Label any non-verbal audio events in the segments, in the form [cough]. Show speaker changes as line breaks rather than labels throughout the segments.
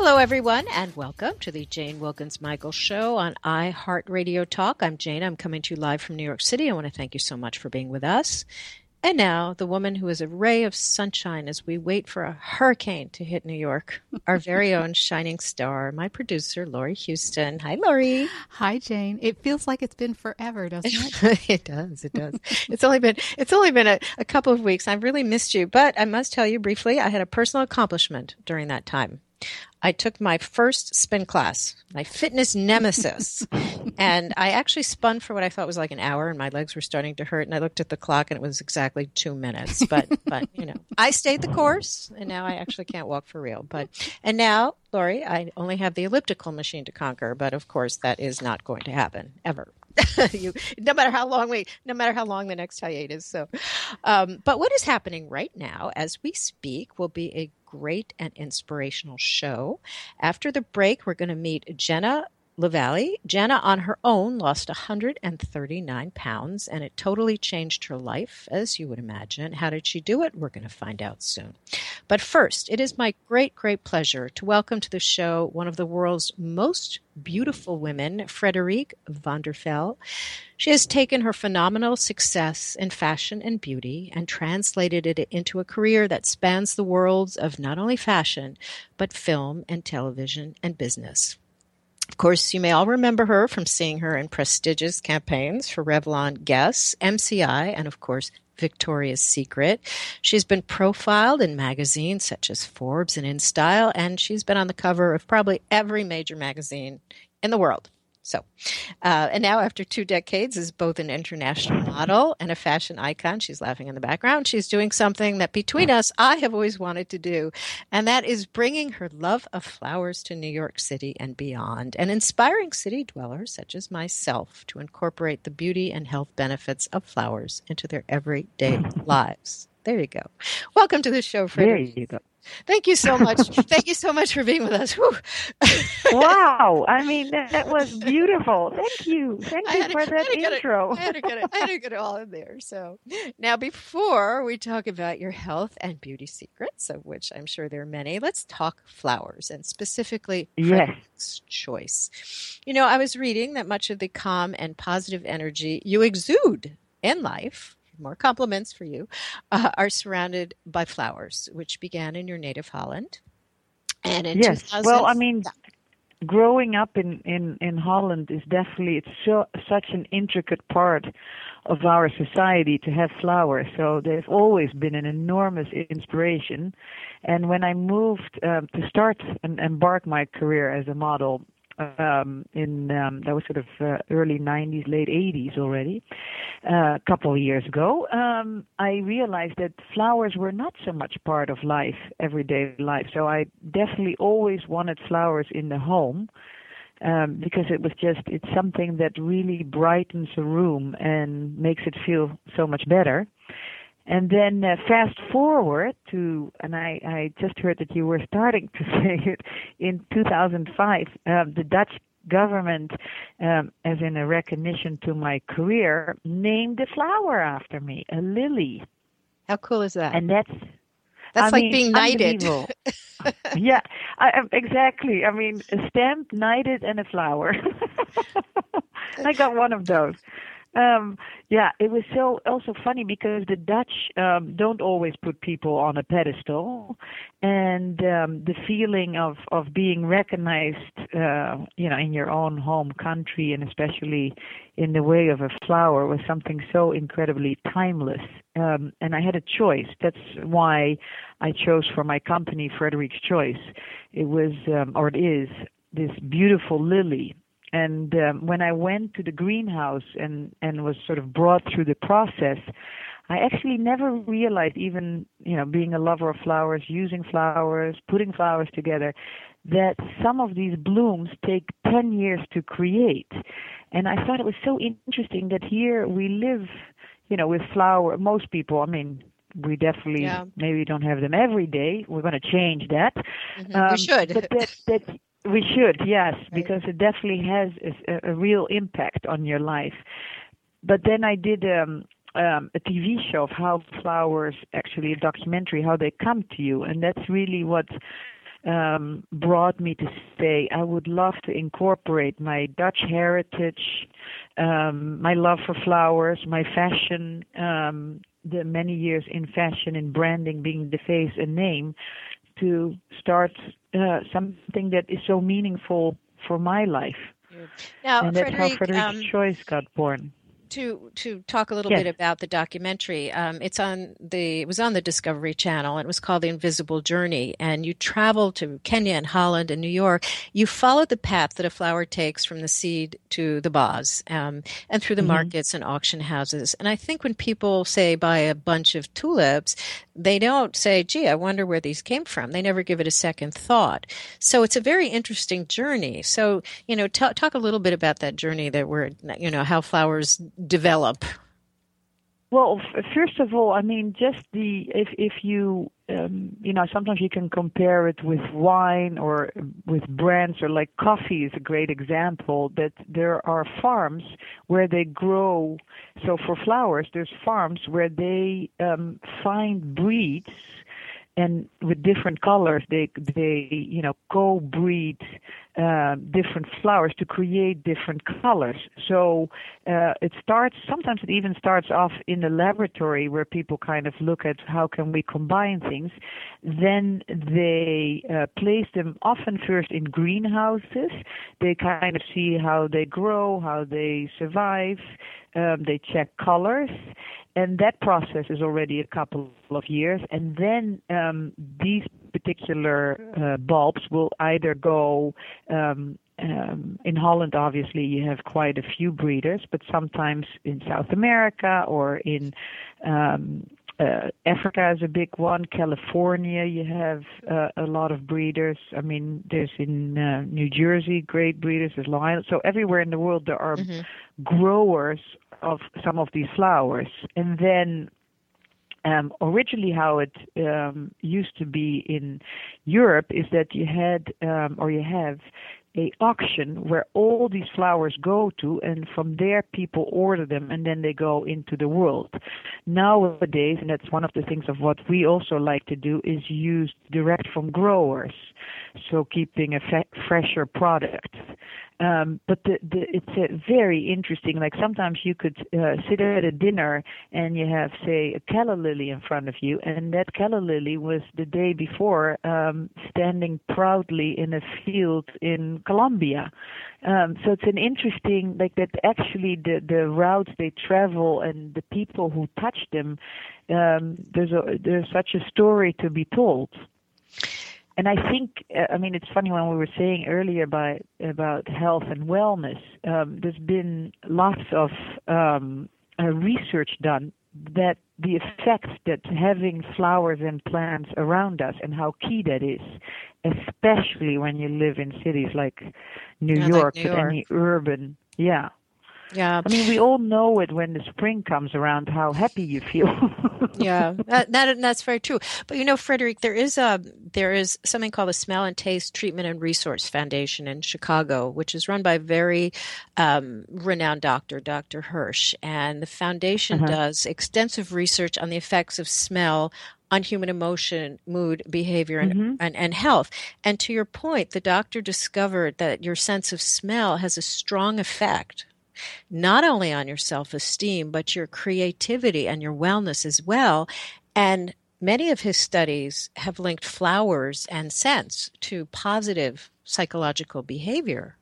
Hello, everyone, and welcome to the Jane Wilkens Michael Show on iHeartRadio Talk. I'm Jane. I'm coming to you live from New York City. I want to thank you so much for being with us. And now, the woman who is a ray of sunshine as we wait for a hurricane to hit New York, our very [laughs] own shining star, my producer, Laurie Houston. Hi, Laurie.
Hi, Jane. It feels like it's been forever, doesn't it? [laughs]
it does. It does. it's only been it's only been a, a couple of weeks. I've really missed you, but I must tell you briefly, I had a personal accomplishment during that time. I took my first spin class, my fitness nemesis. [laughs] and I actually spun for what I thought was like an hour and my legs were starting to hurt and I looked at the clock and it was exactly 2 minutes. But [laughs] but you know, I stayed the course and now I actually can't walk for real. But and now, Lori, I only have the elliptical machine to conquer, but of course that is not going to happen ever. [laughs] you, no matter how long we, no matter how long the next hiatus. Is. So, um, but what is happening right now as we speak will be a great and inspirational show. After the break, we're going to meet Jenna Leveille. Jenna, on her own, lost 139 pounds, and it totally changed her life, as you would imagine. How did she do it? We're going to find out soon. But first, it is my great, great pleasure to welcome to the show one of the world's most beautiful women, Frederique Van der Wal. She has taken her phenomenal success in fashion and beauty and translated it into a career that spans the worlds of not only fashion, but film and television and business. Of course, you may all remember her from seeing her in prestigious campaigns for Revlon Guess, MCI, and of course, Victoria's Secret. She's been profiled in magazines such as Forbes and InStyle, and she's been on the cover of probably every major magazine in the world. So, uh, and now after two decades, is both an international model and a fashion icon. She's laughing in the background. She's doing something that between us, I have always wanted to do, and that is bringing her love of flowers to New York City and beyond, and inspiring city dwellers such as myself to incorporate the beauty and health benefits of flowers into their everyday lives. There you go. Welcome to the show, Frederique.
There you go.
Thank you so much. [laughs] Thank you so much for being with us.
wow. [laughs] I mean, that, that, was beautiful. Thank you. Thank you for that intro.
It, I, had to get it, I had to get it all in there. So now, before we talk about your health and beauty secrets, of which I'm sure there are many, let's talk flowers and specifically
yes.
choice. You know, I was reading that much of the calm and positive energy you exude in life more compliments for you, uh, are surrounded by flowers, which began in your native Holland. And in
yes, well, I mean, growing up in, in, in Holland is definitely it's so, such an intricate part of our society to have flowers. So they've always been an enormous inspiration. And when I moved um, to start and embark my career as a model um, in um, that was sort of uh, early 90s, late 80s already, uh, a couple of years ago, um, I realized that flowers were not so much part of life, everyday life. So I definitely always wanted flowers in the home. Um, because it was just it's something that really brightens a room and makes it feel so much better. And then uh, fast forward to, and I, I just heard that you were starting to [laughs] say it in 2005, um, the Dutch government, um, as in a recognition to my career, named a flower after me, a lily.
How cool is that?
And that's
that's
I
like
mean,
being knighted. [laughs]
yeah, I, exactly. I mean, a stamp, knighted, and a flower. [laughs] I got one of those. Um, yeah, it was so also funny because the Dutch um, don't always put people on a pedestal, and um, the feeling of of being recognized, uh, you know, in your own home country and especially in the way of a flower was something so incredibly timeless. Um, and I had a choice. That's why I chose for my company Frederique's Choice. It was, um, or it is, this beautiful lily and um, when I went to the greenhouse and and was sort of brought through the process, I actually never realized, even you know, being a lover of flowers, using flowers, putting flowers together, that some of these blooms take 10 years to create. And I thought it was so interesting that here we live, you know, with flower. Most people, I mean, we definitely
Yeah.
maybe don't have them every day. We're going to change that.
Mhm. we should.
But that, that we should, yes, because it definitely has a, a real impact on your life. But then I did um, um, a TV show of how flowers, actually a documentary, how they come to you, and that's really what um, brought me to say I would love to incorporate my Dutch heritage, um, my love for flowers, my fashion, um, the many years in fashion and branding, being the face and name, to start uh, something that is so meaningful for my life.
now,
and that's how Frederique's
um,
Choice got born.
To to talk a little
Yes.
bit about the documentary. Um, it's on the it was on the Discovery Channel. and It was called The Invisible Journey, and you travel to Kenya and Holland and New York. You follow the path that a flower takes from the seed to the vase, um, and through the
Mm-hmm.
markets and auction houses. And I think when people say buy a bunch of tulips, they don't say, "Gee, I wonder where these came from." They never give it a second thought. So it's a very interesting journey. So you know, t- talk a little bit about that journey that we're you know how flowers develop.
Well, first of all, I mean, just the if if you um, you know sometimes you can compare it with wine or with brands or like coffee is a great example. That there are farms where they grow. So for flowers, there's farms where they um, find breeds and with different colors they they you know co-breed uh, different flowers to create different colors. So uh, it starts sometimes it even starts off in the laboratory where people kind of look at how can we combine things. Then they uh, place them often first in greenhouses. They kind of see how they grow how they survive. Um, they check colors. And that process is already a couple of years. And then um, these particular uh, bulbs will either go um, um, in Holland, obviously, you have quite a few breeders, but sometimes in South America or in um, uh, Africa is a big one. California, you have uh, a lot of breeders. I mean, there's in uh, New Jersey great breeders. There's Long Island. So everywhere in the world there are growers of some of these flowers, and then um, originally how it um, used to be in Europe is that you had um, or you have a auction where all these flowers go to and from there people order them and then they go into the world. Nowadays and that's one of the things of what we also like to do is use direct from growers so keeping a fe- fresher product um, but the, the, it's uh, very interesting. Like sometimes you could uh, sit at a dinner and you have, say, a calla lily in front of you, and that calla lily was the day before um, standing proudly in a field in Colombia. Um, so it's an interesting, like that. Actually, the the routes they travel and the people who touch them, um, there's a there's such a story to be told and I think, uh, I mean, it's funny when we were saying earlier about about health and wellness. Um, there's been lots of um, uh, research done that the effect that having flowers and plants around us and how key that is, especially when you live in cities like New
Yeah, like
York,
New York.
any urban, yeah.
Yeah.
I mean, we all know it when the spring comes around, how happy you feel. [laughs]
yeah, that, that that's very true. But you know, Frederique, there is a there is something called the Smell and Taste Treatment and Resource Foundation in Chicago, which is run by a very um, renowned doctor, Dr. Hirsch, and the foundation does extensive research on the effects of smell on human emotion, mood, behavior, and, and, and health. And to your point, the doctor discovered that your sense of smell has a strong effect not only on your self esteem, but your creativity and your wellness as well. And many of his studies have linked flowers and scents to positive psychological behavior.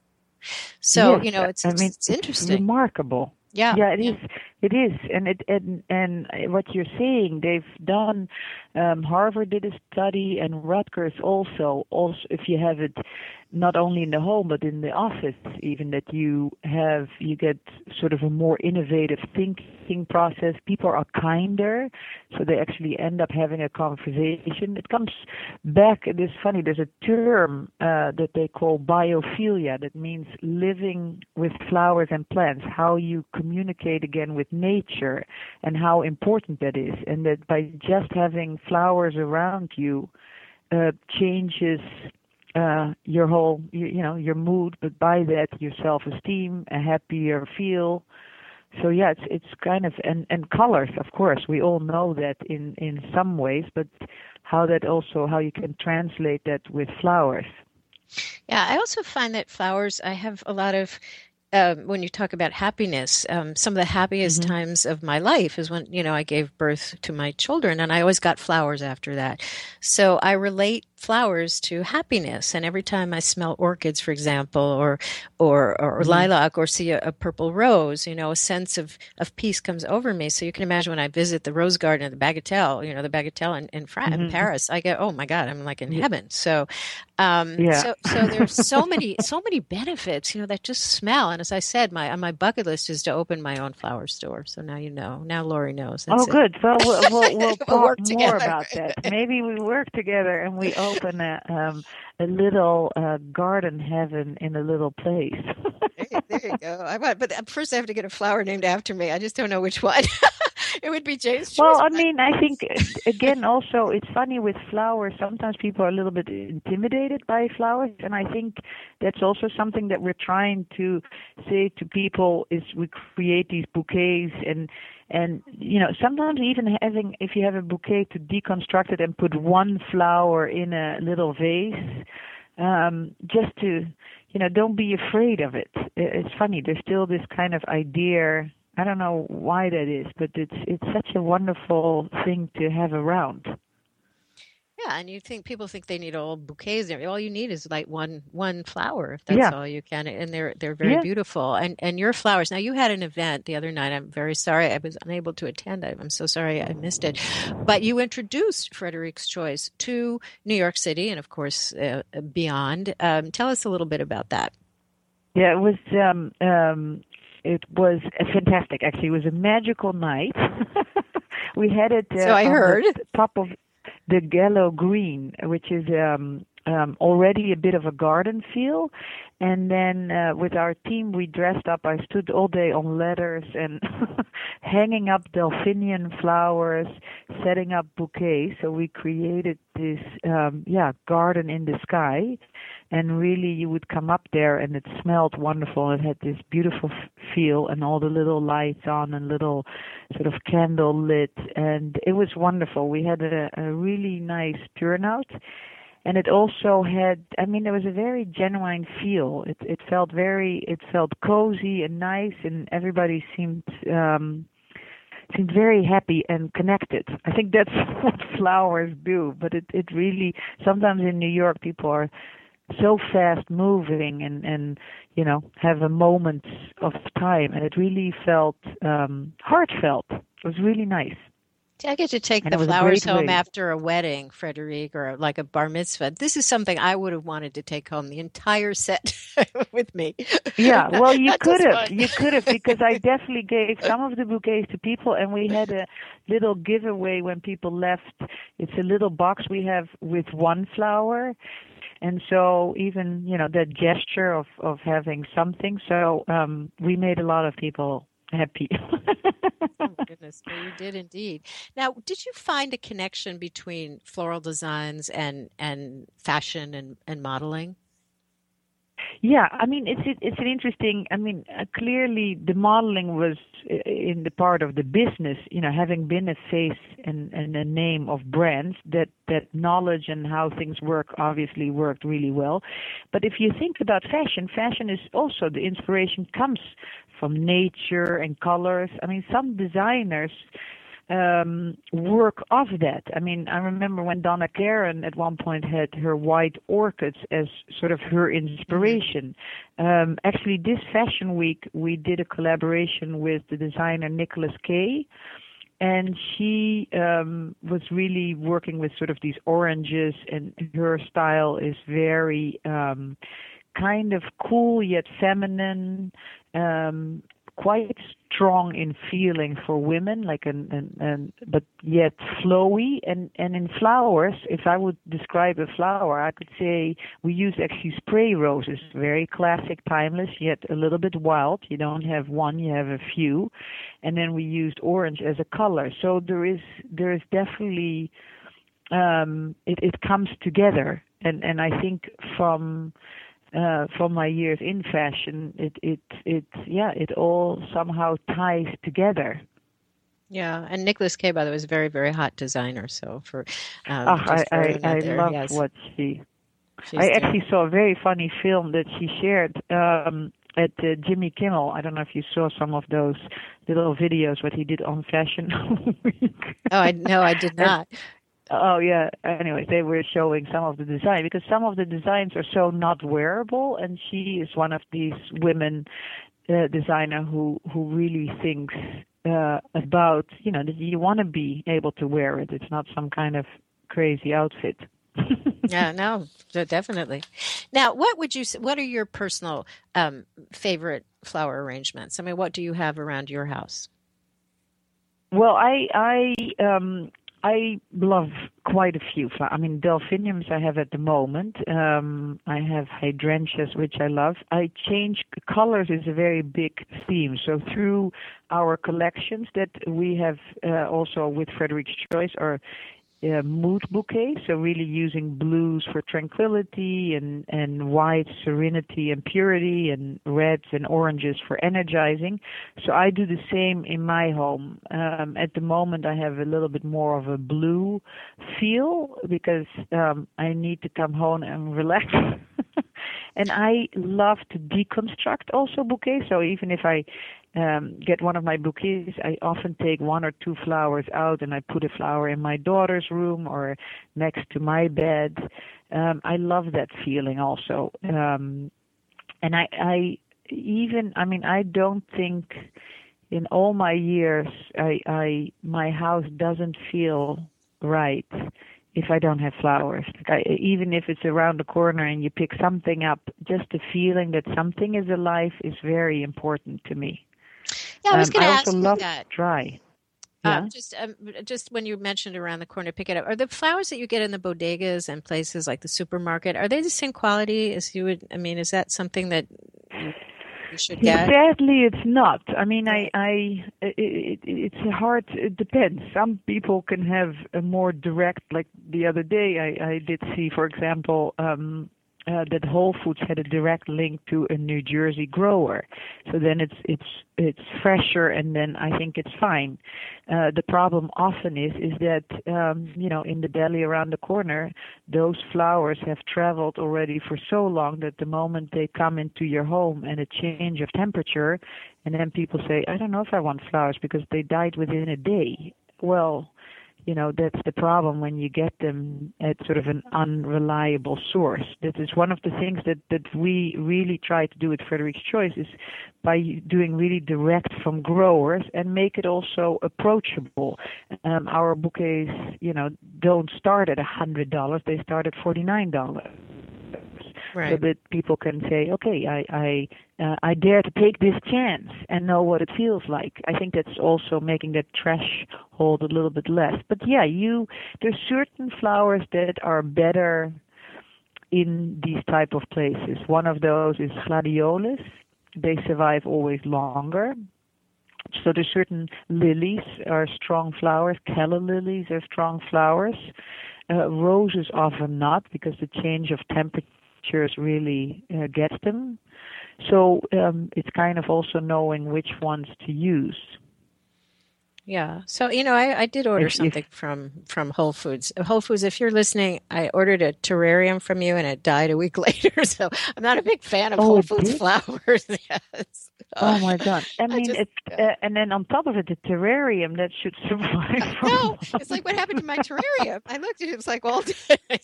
So,
Yes,
you know, it's,
I mean,
it's interesting.
remarkable.
yeah.
yeah, it is. It is, and it and and what you're saying, they've done Um, Harvard did a study, and Rutgers also. Also, if you have it not only in the home but in the office even that you have you get sort of a more innovative thinking process. People are kinder so they actually end up having a conversation. It comes back it is funny there's a term uh, that they call biophilia. That means living with flowers and plants how you communicate again with nature and how important that is and that by just having flowers around you uh, changes uh, your whole you, you know your mood, but by that your self-esteem, a happier feel. So yeah, it's it's kind of and and colors, of course, we all know that in in some ways, but how that also how you can translate that with flowers.
Yeah, I also find that flowers. I have a lot of um, when you talk about happiness, um, some of the happiest mm-hmm. times of my life is when you know I gave birth to my children, and I always got flowers after that. So I relate flowers to happiness. And every time I smell orchids, for example, or or, or mm-hmm. lilac, or see a, a, purple rose, you know, a sense of, of peace comes over me. So you can imagine when I visit the rose garden at the Bagatelle, you know, the Bagatelle in, in, mm-hmm. in Paris, I get, oh my God, I'm like in heaven. So, um, yeah. so, so there's so many, so many benefits, you know, that just smell. And as I said, my, on my bucket list is to open my own flower store. So now you know, now Lori knows.
That's oh, good. So we'll, we'll, we'll [laughs] talk more together. about that. Maybe we work together and we open a, um, a little uh, garden heaven in a little place.
there, there, you go. I want, but first I have to get a flower named after me. I just don't know which one. [laughs] [laughs] it would be James.
Well, I mean, I think again, also it's funny with flowers. Sometimes people are a little bit intimidated by flowers, and I think that's also something that we're trying to say to people: is we create these bouquets and and you know sometimes even having if you have a bouquet to deconstruct it and put one flower in a little vase um just to you know don't be afraid of it it's funny there's still this kind of idea i don't know why that is but it's it's such a wonderful thing to have around
yeah, and you think people think they need all bouquets. All you need is like one one flower, if that's yeah. all you can, and they're they're very yeah. beautiful. And and your flowers. Now you had an event the other night. I'm very sorry I was unable to attend. I'm so sorry I missed it. But you introduced Frederique's Choice to New York City and of course uh, beyond. Um, tell us a little bit about that.
Yeah, it was um, um, it was fantastic. Actually, it was a magical night. [laughs] we had it. Uh,
so I heard.
top of the Gallow Green, which is um, um, already a bit of a garden feel. And then uh, with our team, we dressed up. I stood all day on ladders and [laughs] hanging up delphinium flowers, setting up bouquets. So we created this, um, yeah, garden in the sky and really you would come up there and it smelled wonderful it had this beautiful feel and all the little lights on and little sort of candle lit and it was wonderful we had a, a really nice turnout and it also had i mean there was a very genuine feel. It it felt very it felt cozy and nice and everybody seemed um seemed very happy and connected. I think that's [laughs] what flowers do, but it it really sometimes in New York people are so fast moving and and you know have a moment of time. And it really felt um heartfelt. It was really nice
I get to take and the flowers home way. after a wedding, Frederique, or like a bar mitzvah. This is something I would have wanted to take home the entire set [laughs] with me.
Yeah, [laughs] well, you could have, you could have, because I [laughs] definitely gave some of the bouquets to people, and we had a little giveaway when people left. It's a little box we have with one flower, and so even you know that gesture of of having something so um we made a lot of people happy [laughs]
oh goodness well, you did indeed now did you find a connection between floral designs and and fashion and and modeling
yeah, I mean it's it, it's an interesting. I mean uh, clearly the modeling was uh, in the part of the business. You know, having been a face and, and a name of brands, that that knowledge and how things work obviously worked really well. But if you think about fashion, fashion is also the inspiration comes from nature and colors. I mean, some designers um, work off that. I mean, I remember when Donna Karan at one point had her white orchids as sort of her inspiration. Um, actually, this fashion week we did a collaboration with the designer Nicholas K. and she um, was really working with sort of these oranges, and her style is very um, kind of cool yet feminine, um, quite strong in feeling for women, like an, an, an but yet flowy. And and in flowers, if I would describe a flower, I could say we use actually spray roses, very classic, timeless, yet a little bit wild. You don't have one, you have a few, and then we used orange as a color. So there is there is definitely um, it it comes together, and and I think from uh, from my years in fashion, it it it yeah, it all somehow ties together.
Yeah, and Nicholas K, by the way, is a very very hot designer. So for um,
oh, I I, I love yes. what she. She's I actually saw a very funny film that she shared um, at uh, Jimmy Kimmel. I don't know if you saw some of those little videos what he did on Fashion [laughs] Week.
oh, I no, I did not.
Oh yeah. Anyway, they were showing some of the design because some of the designs are so not wearable, and she is one of these women uh, designer who who really thinks uh, about you know that you want to be able to wear it. It's not some kind of crazy outfit. [laughs]
yeah, no, definitely. Now, what would you? What are your personal um, favorite flower arrangements? I mean, what do you have around your house?
Well, I I um, I love quite a few. flowers. I mean, delphiniums I have at the moment. Um, I have hydrangeas, which I love. I change colors is a very big theme. So through our collections that we have uh, also with Frederique's Choice or uh, mood bouquet. So really using blues for tranquility and and white serenity and purity and reds and oranges for energizing. So I do the same in my home. Um, at the moment, I have a little bit more of a blue feel because um, I need to come home and [laughs] relax. And I love to deconstruct also bouquets. So even if I um, get one of my bouquets, I often take one or two flowers out and I put a flower in my daughter's room or next to my bed. Um, I love that feeling also. Um, and I, I even, I mean, I don't think in all my years, I, I, my house doesn't feel right if I don't have flowers. I, even if it's around the corner and you pick something up, just the feeling that something is alive is very important to me.
Yeah, I was going to um, ask
you love
that.
Dry.
Uh, yeah. just um, just when you mentioned around the corner, pick it up. Are the flowers that you get in the bodegas and places like the supermarket are they the same quality as you would? I mean, is that something that you, should get?
Sadly, it's not. I mean, I, I, it, it, it's hard. It depends. Some people can have a more direct. Like the other day, I, I did see, for example, um, uh, that Whole Foods had a direct link to a New Jersey grower. So then it's it's it's fresher, and then I think it's fine. Uh, the problem often is is that um, you know in the deli around the corner, those flowers have traveled already for so long that the moment they come into your home and a change of temperature, and then people say, I don't know if I want flowers because they died within a day. Well, you know that's the problem when you get them at sort of an unreliable source. That is one of the things that that we really try to do with Frederique's Choice is by doing really direct from growers and make it also approachable. Um, our bouquets, you know, don't start at a hundred dollars; they start at forty nine dollars
right.
so that people can say, okay, I I uh, I dare to take this chance and know what it feels like. I think that's also making that trash hold a little bit less. But yeah, you there's certain flowers that are better in these type of places. One of those is gladiolus. They survive always longer. So there's certain lilies are strong flowers. Calla lilies are strong flowers. Uh, roses often not because the change of temperature really uh, gets them. So um, it's kind of also knowing which ones to use.
Yeah. So you know, I, I did order if, something if, from from Whole Foods. Whole Foods, if you're listening, I ordered a terrarium from you, and it died a week [laughs] later. So I'm not a big fan of oh, Whole Foods flowers. [laughs] yes.
Oh my god! I mean, I just, it's uh, and then on top of it, the terrarium that should [laughs] survive.
no, it's like what happened to my terrarium. I looked at it; it was like, well,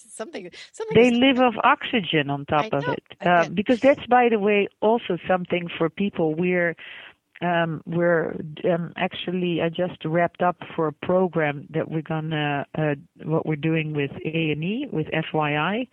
something, something.
They live off oxygen on top of it, uh, because that's, by the way, also something for people. We're um, we're um, actually I just wrapped up for a program that we're gonna uh, what we're doing with A and E with FYI,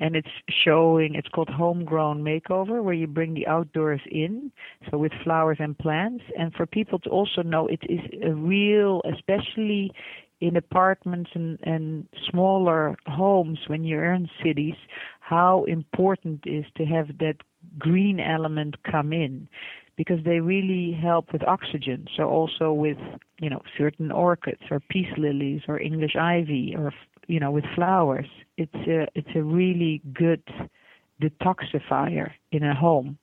and it's showing it's called homegrown makeover where you bring the outdoors in so with flowers and plants and for people to also know it is a real especially in apartments and, and smaller homes when you're in cities how important it is to have that green element come in because they really help with oxygen so also with you know certain orchids or peace lilies or english ivy or you know with flowers it's a it's a really good detoxifier in a home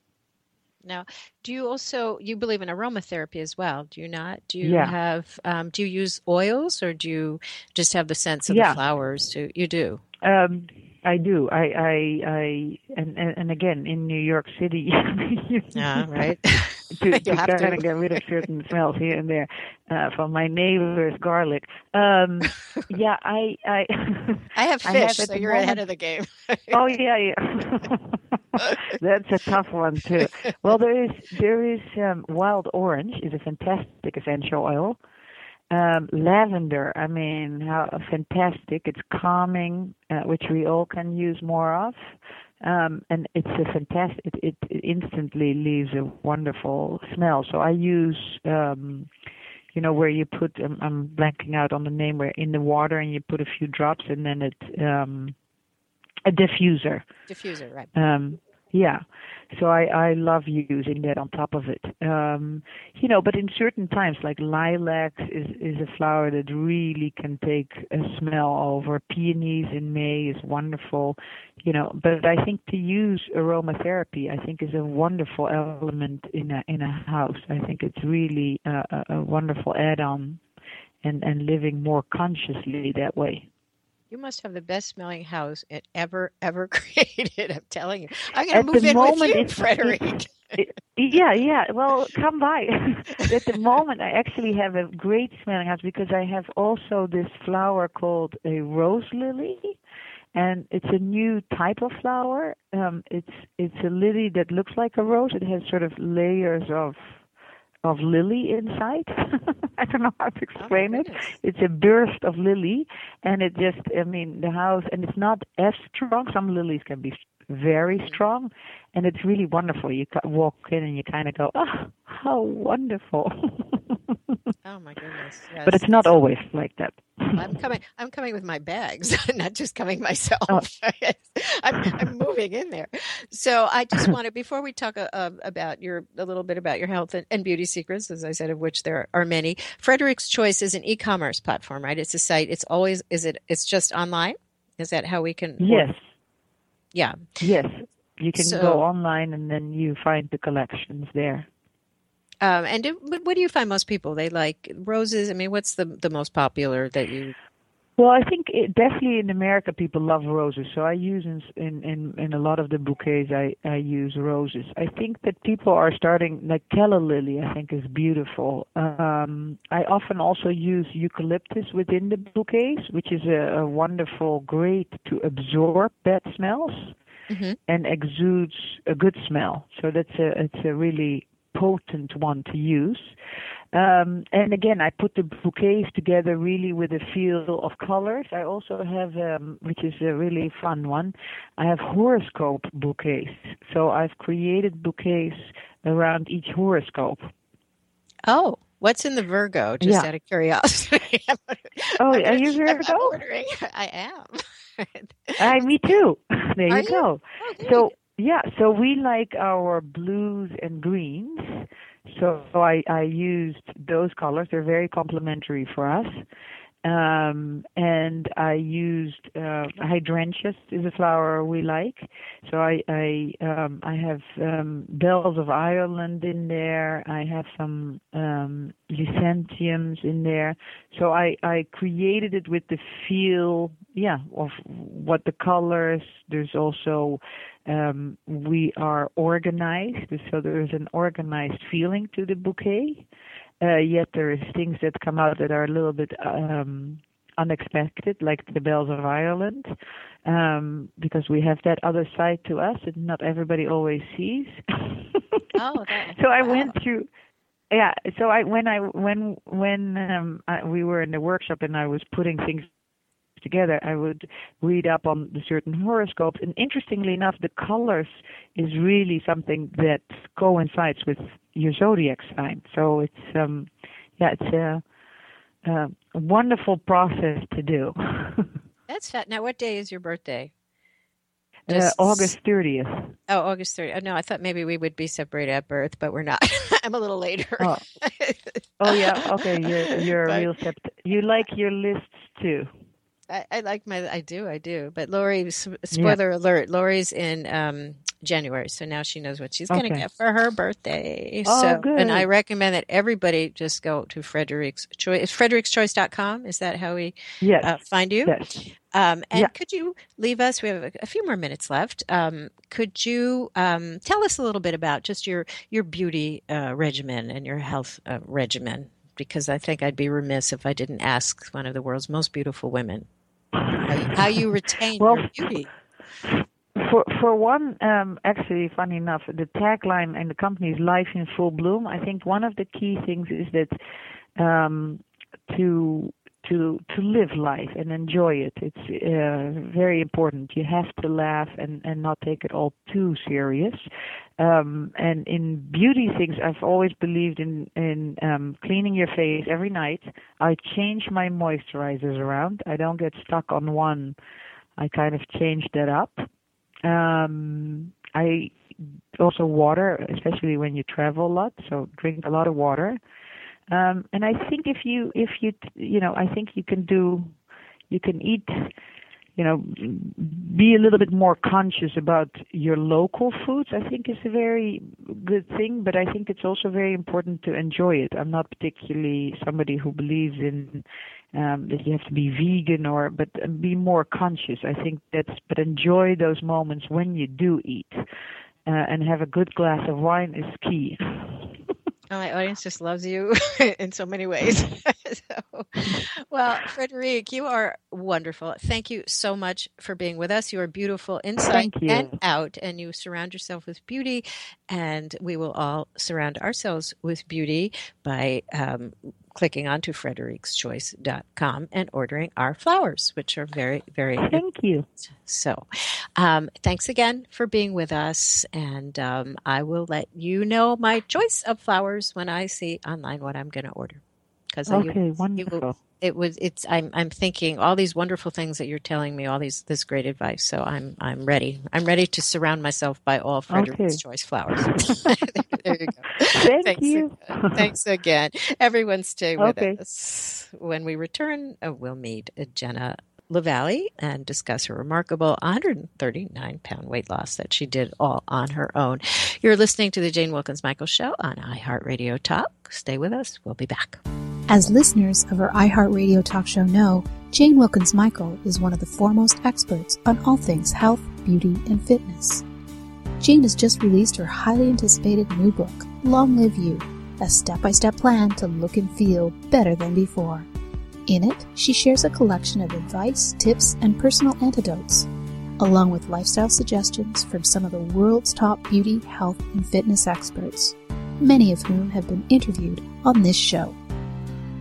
now, do you also you believe in aromatherapy as well? Do you not? Do you
Yeah.
have um, do you use oils or do you just have the sense of
Yeah.
the flowers? To, you do.
Um, I do. I, I, I, and, and, again, in New York City, [laughs]
Yeah, right. [laughs]
to,
You
to
have
kind
to.
of get rid of certain smells here and there uh, from my neighbor's garlic. Um, [laughs] yeah, I, I,
I have
I have
fish, so you're ahead of the game.
oh yeah, yeah. That's a tough one too. Well, there is there is um, wild orange is a fantastic essential oil. Um, lavender, I mean, how fantastic! It's calming, uh, which we all can use more of. Um, and it's a fantastic. It, it, instantly leaves a wonderful smell. So I use, um, you know, where you put. I'm, I'm blanking out on the name. Where in the water and you put a few drops, and then it um, a diffuser.
Diffuser, right?
Um, yeah, so I I love using that on top of it. Um, you know, but in certain times, like lilacs is is a flower that really can take a smell over. Peonies in May is wonderful. You know, but I think to use aromatherapy, I think is a wonderful element in a in a house. I think it's really a, a, wonderful add-on, and and living more consciously that way.
You must have the best smelling house it ever ever [laughs] created. I'm telling you. I'm going to move in
moment,
with you, Frederique. [laughs]
Yeah, yeah. Well, come by. [laughs] At the moment, I actually have a great smelling house because I have also this flower called a rose lily, and it's a new type of flower. Um, it's it's a lily that looks like a rose. It has sort of layers of of lily inside. [laughs] I don't know how to
Oh,
explain it. It's a burst of lily, and it just, I mean, the house, and it's not as strong. Some lilies can be very mm-hmm. strong, and it's really wonderful. You walk in and you kind of go, oh, how wonderful. [laughs]
Oh my goodness. [laughs] Yes.
but it's not always like that.
I'm coming. I'm coming with my bags, [laughs] not just coming myself.
Oh. [laughs]
I'm, I'm moving in there. So I just wanted, before we talk uh, uh, about your a little bit about your health and, and beauty secrets, as I said, of which there are many. Frederique's Choice is an e-commerce platform, right? It's a site. It's always is it? It's just online. Is that how we can?
Yes,
Yeah.
yes. You can
So-
go online and then you find the collections there.
Um, and do, what do you find most people they like roses? I mean, what's the the most popular that you?
Well, I think it, definitely in America people love roses. So I use in in in, in a lot of the bouquets I I use roses. I think that people are starting like calla lily. I think is beautiful. Um, I often also use eucalyptus within the bouquets, which is a, a wonderful, great to absorb bad smells
Mhm.
and exudes a good smell. So that's a it's a really potent one to use. Um, and again, I put the bouquets together really with a feel of colors. I also have, um, which is a really fun one, I have horoscope bouquets. So I've created bouquets around each horoscope.
Oh, what's in the Virgo? Just
Yeah.
out of curiosity. [laughs]
Oh, are you Virgo?
ordering. [laughs] I am. [laughs]
I, me too. There
Are
you
you?
go.
Oh.
So yeah, so we like our blues and greens. So I I used those colors. They're very complementary for us. Um, and I used uh, hydrangeas is a flower we like. So I I um, I have um, bells of Ireland in there. I have some um, in there. So I I created it with the feel, yeah, of what the colors. There's also um, we are organized, so there is an organized feeling to the bouquet. Uh, yet there is things that come out that are a little bit um, unexpected, like the bells of Ireland, um, because we have that other side to us that not everybody always sees.
Oh, that- [laughs]
so I
wow.
went through. yeah. So I when I when when um, I, we were in the workshop and I was putting things together, I would read up on the certain horoscopes. And interestingly enough, the colors is really something that coincides with your zodiac sign. So it's um, yeah, it's a, a wonderful process to do. [laughs]
That's fat. Now, what day is your birthday?
Uh, August 30th.
Oh, August 30th. Oh, no, I thought maybe we would be separated at birth, but we're not. [laughs] I'm a little later.
Oh, [laughs] oh yeah. Okay, you're you're but, a real sept- You like your lists too.
I, I, like my. I do. I do. But Lori, spoiler yeah. alert. Lori's in um, January, so now she knows what she's okay. going to get for her birthday.
Oh,
so,
good.
and I recommend that everybody just go to Frederique's Choice. Frederique'sChoice.com. Is that how we
yes.
uh, find you?
Yes.
Um, and
yeah.
could you leave us? We have a, a few more minutes left. Um, could you um, tell us a little bit about just your your beauty uh, regimen and your health uh, regimen? Because I think I'd be remiss if I didn't ask one of the world's most beautiful women how you, retain
well,
your beauty.
For for one, um, actually, funny enough, the tagline and the company is "Life in Full Bloom." I think one of the key things is that um, to to to live life and enjoy it. It's uh, very important. You have to laugh and and not take it all too serious. Um, and in beauty things, I've always believed in in um, cleaning your face every night. I change my moisturizers around. I don't get stuck on one. I kind of change that up. Um, I also water, especially when you travel a lot. So drink a lot of water. Um, and I think if you if you you know I think you can do you can eat you know be a little bit more conscious about your local foods i think is a very good thing but i think it's also very important to enjoy it. I'm not particularly somebody who believes in um that you have to be vegan or but be more conscious. I think that's but enjoy those moments when you do eat uh, and have a good glass of wine is key
my audience just loves you [laughs] in so many ways. [laughs] so, well, Frederique, you are wonderful. Thank you so much for being with us. You are beautiful inside and out, and you surround yourself with beauty. And we will all surround ourselves with beauty by um, clicking onto frederiqueschoice.com and ordering our flowers, which are very, very
Thank you.
So, um, thanks again for being with us. And um, I will let you know my choice of flowers when I see online what I'm going to order.
Because okay, wonderful.
Will, it was it's I'm I'm thinking all these wonderful things that you're telling me, all these this great advice. So I'm I'm ready. I'm ready to surround myself by all Frederique's okay. choice flowers. [laughs] there you go.
Thank
Thanks
you.
Again. Thanks again. Everyone stay with okay. us. When we return, uh, we'll meet Jenna Leveille and discuss her remarkable 139 pound weight loss that she did all on her own. You're listening to the Jane Wilkens Michael Show on iHeartRadio Talk. Stay with us. We'll be back.
As listeners of our iHeartRadio Talk Show know, Jane Wilkens Michael is one of the foremost experts on all things health, beauty, and fitness. Jane has just released her highly anticipated new book, Long Live You, a step by step plan to look and feel better than before. In it, she shares a collection of advice, tips, and personal antidotes, along with lifestyle suggestions from some of the world's top beauty, health, and fitness experts, many of whom have been interviewed on this show.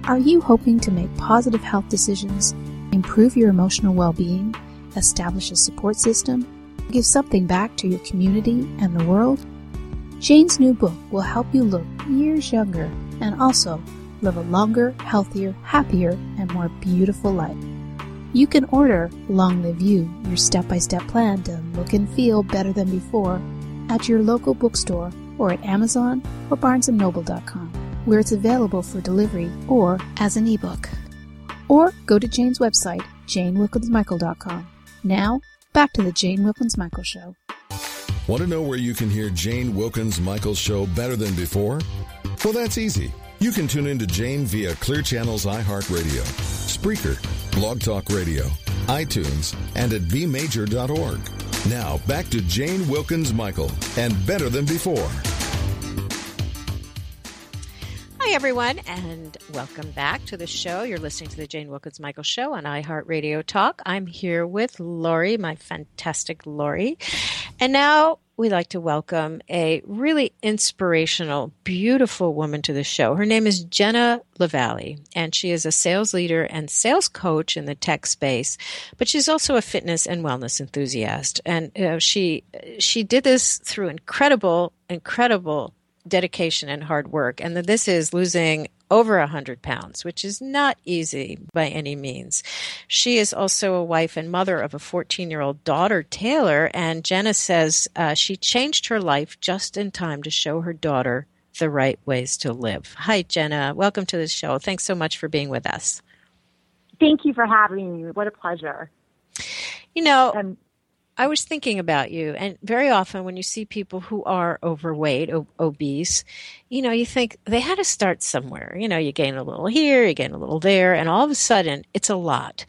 Are you hoping to make positive health decisions, improve your emotional well being, establish a support system, give something back to your community and the world? Jane's new book will help you look years younger and also live a longer, healthier, happier, and more beautiful life. You can order Long Live You, your step by step plan to look and feel better than before, at your local bookstore or at Amazon or BarnesandNoble.com, where it's available for delivery or as an ebook. Or go to Jane's website, janewilkensmichael.com. Now, back to the Jane Wilkens Michael Show.
Want to know where you can hear Jane Wilkens Michael Show better than before? Well, that's easy. You can tune in to Jane via Clear Channel's iHeartRadio, Spreaker, Blog Talk Radio, iTunes, and at bmajor.org. Now, back to Jane Wilkens Michael and Better Than Before.
Hi, everyone, and welcome back to the show. You're listening to the Jane Wilkens Michael Show on iHeartRadio Talk. I'm here with Lori, my fantastic Lori, And now we'd like to welcome a really inspirational, beautiful woman to the show. Her name is Jenna Leveille, and she is a sales leader and sales coach in the tech space, but she's also a fitness and wellness enthusiast. And uh, she she did this through incredible, incredible dedication and hard work. And that this is losing over 100 pounds, which is not easy by any means. She is also a wife and mother of a 14 year old daughter, Taylor, and Jenna says uh, she changed her life just in time to show her daughter the right ways to live. Hi, Jenna. Welcome to the show. Thanks so much for being with us.
Thank you for having me. What a pleasure.
You know, um, I was thinking about you, and very often when you see people who are overweight, o- obese, you know, you think they had to start somewhere. You know, you gain a little here, you gain a little there, and all of a sudden it's a lot.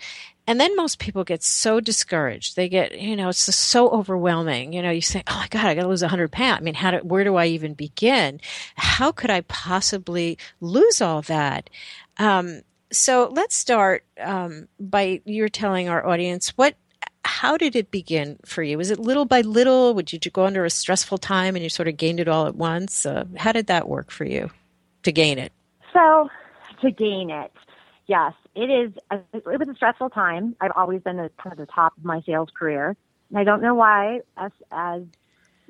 And then most people get so discouraged. They get, you know, it's just so overwhelming. You know, you say, "Oh my God, I got to lose 100 pounds." I mean, how do, where do I even begin? How could I possibly lose all that? Um, so let's start um, by you're telling our audience what how did it begin for you? Was it little by little? Would you go under a stressful time and you sort of gained it all at once? Uh, how did that work for you to gain it?
So, to gain it, yes, it is. A, it was a stressful time. I've always been at kind of the top of my sales career, and I don't know why, us as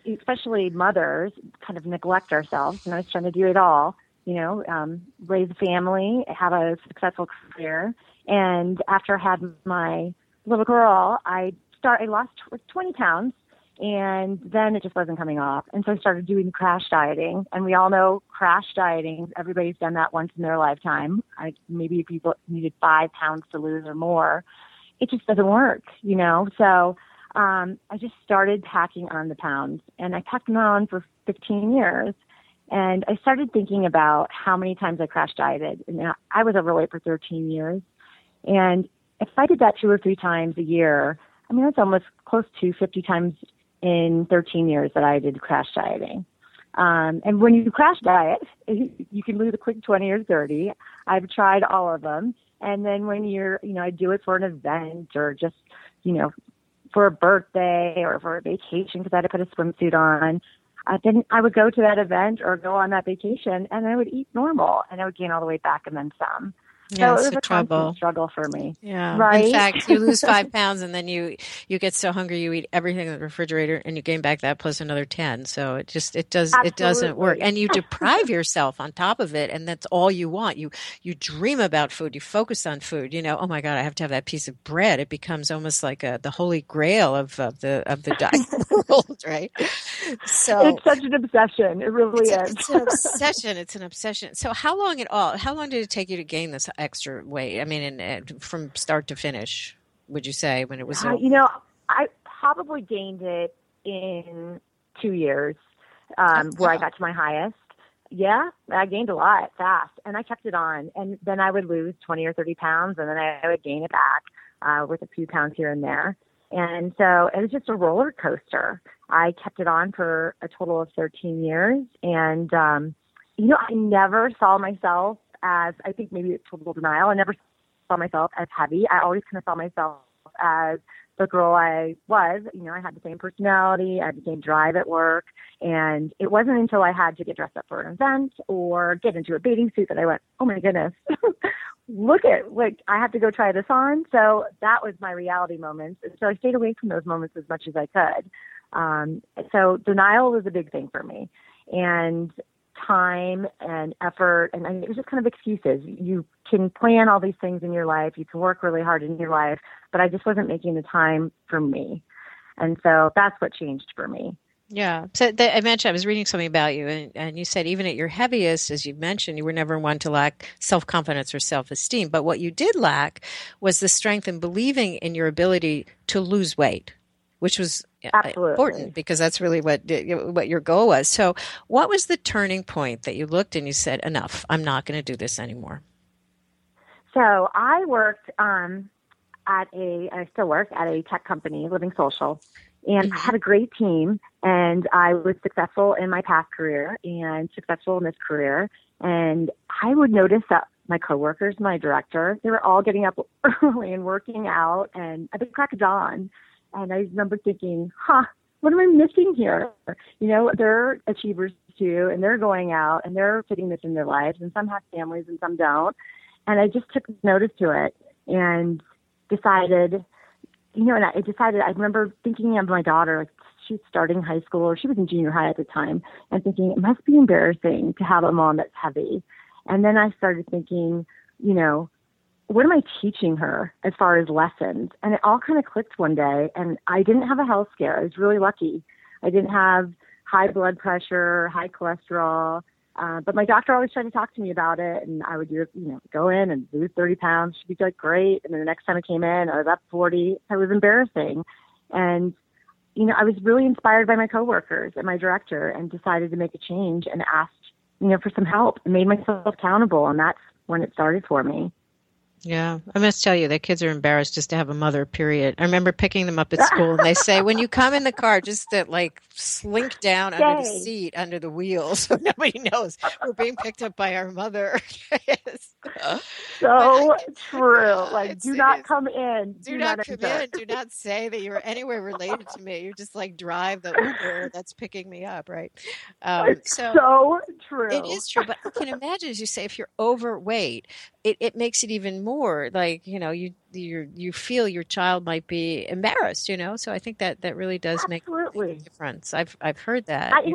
especially mothers, kind of neglect ourselves. And I was trying to do it all. You know, um, raise a family, have a successful career, and after I had my little girl, I start I lost 20 pounds and then it just wasn't coming off. And so I started doing crash dieting. And we all know crash dieting, everybody's done that once in their lifetime. I, maybe people needed five pounds to lose or more. It just doesn't work, you know? So um, I just started packing on the pounds and I packed them on for 15 years. And I started thinking about how many times I crash dieted. And I was overweight for 13 years. And if I did that two or three times a year, I mean, that's almost close to 50 times in 13 years that I did crash dieting. Um, and when you crash diet, [laughs] you can lose a quick 20 or 30. I've tried all of them. And then when you're, you know, I do it for an event or just, you know, for a birthday or for a vacation because I had to put a swimsuit on. Uh, then I would go to that event or go on that vacation and I would eat normal and I would gain all the way back and then some.
Yeah,
so it was
a
a
trouble.
struggle for me.
Yeah.
Right.
In fact, you lose [laughs] five pounds and then you you get so hungry you eat everything in the refrigerator and you gain back that plus another ten. So it just it does
Absolutely.
it doesn't work. And you deprive yourself on top of it and that's all you want. You you dream about food, you focus on food, you know, oh my God, I have to have that piece of bread. It becomes almost like a, the holy grail of, of the of the diet [laughs] [laughs] world, right? So
it's such an obsession. It really
it's,
is.
it's an obsession. It's an obsession. So how long at all? How long did it take you to gain this extra weight? I mean, in, in, from start to finish, would you say when it was?
Uh, you know, I probably gained it in two years, um, where I got to my highest. Yeah, I gained a lot fast, and I kept it on. And then I would lose twenty or thirty pounds, and then I would gain it back uh, with a few pounds here and there. And so it was just a roller coaster. I kept it on for a total of 13 years. And, um, you know, I never saw myself as, I think maybe it's total denial. I never saw myself as heavy. I always kind of saw myself as the girl I was. You know, I had the same personality, I had the same drive at work. And it wasn't until I had to get dressed up for an event or get into a bathing suit that I went, oh my goodness, [laughs] look at like I have to go try this on. So that was my reality moment. So I stayed away from those moments as much as I could. Um, so denial was a big thing for me, and time and effort, and it was just kind of excuses. You can plan all these things in your life, you can work really hard in your life, but I just wasn't making the time for me, and so that's what changed for me.
Yeah. So I mentioned I was reading something about you, and, and you said even at your heaviest, as you mentioned, you were never one to lack self confidence or self esteem. But what you did lack was the strength in believing in your ability to lose weight, which was
Absolutely.
important because that's really what what your goal was. So, what was the turning point that you looked and you said, "Enough! I'm not going to do this anymore."
So I worked um, at a, I still work at a tech company, Living Social, and I had a great team and I was successful in my past career and successful in this career. And I would notice that my coworkers, my director, they were all getting up [laughs] early and working out and at the crack of dawn. And I remember thinking, huh, what am I missing here? You know, they're achievers too, and they're going out and they're fitting this in their lives, and some have families and some don't. And I just took notice to it and decided, you know, and I decided, I remember thinking of my daughter, like she's starting high school or she was in junior high at the time, and thinking it must be embarrassing to have a mom that's heavy. And then I started thinking, you know, what am I teaching her as far as lessons? And it all kind of clicked one day. And I didn't have a health scare. I was really lucky. I didn't have high blood pressure, high cholesterol. Uh, but my doctor always tried to talk to me about it, and I would, you know, go in and lose 30 pounds. She'd be like, "Great," and then the next time I came in, I was up 40. It was embarrassing, and you know, I was really inspired by my coworkers and my director, and decided to make a change and asked, you know, for some help, and made myself accountable, and that's when it started for me.
Yeah, I must tell you, the kids are embarrassed just to have a mother. Period. I remember picking them up at school, and they say, "When you come in the car, just to like slink down Yay. under the seat, under the wheel, [laughs] so nobody knows we're being picked up by our mother." [laughs]
yes. So true. [laughs] Like, do not come in.
Do, do not, not come in. Do not say that you're anywhere related to me. You just like drive the Uber that's picking me up, right?
Um, so, so true.
It is true, but I can imagine, as you say, if you're overweight, it, it makes it even more like you know you you you feel your child might be embarrassed you know so i think that that really does
Absolutely.
make a difference i've i've heard that
I,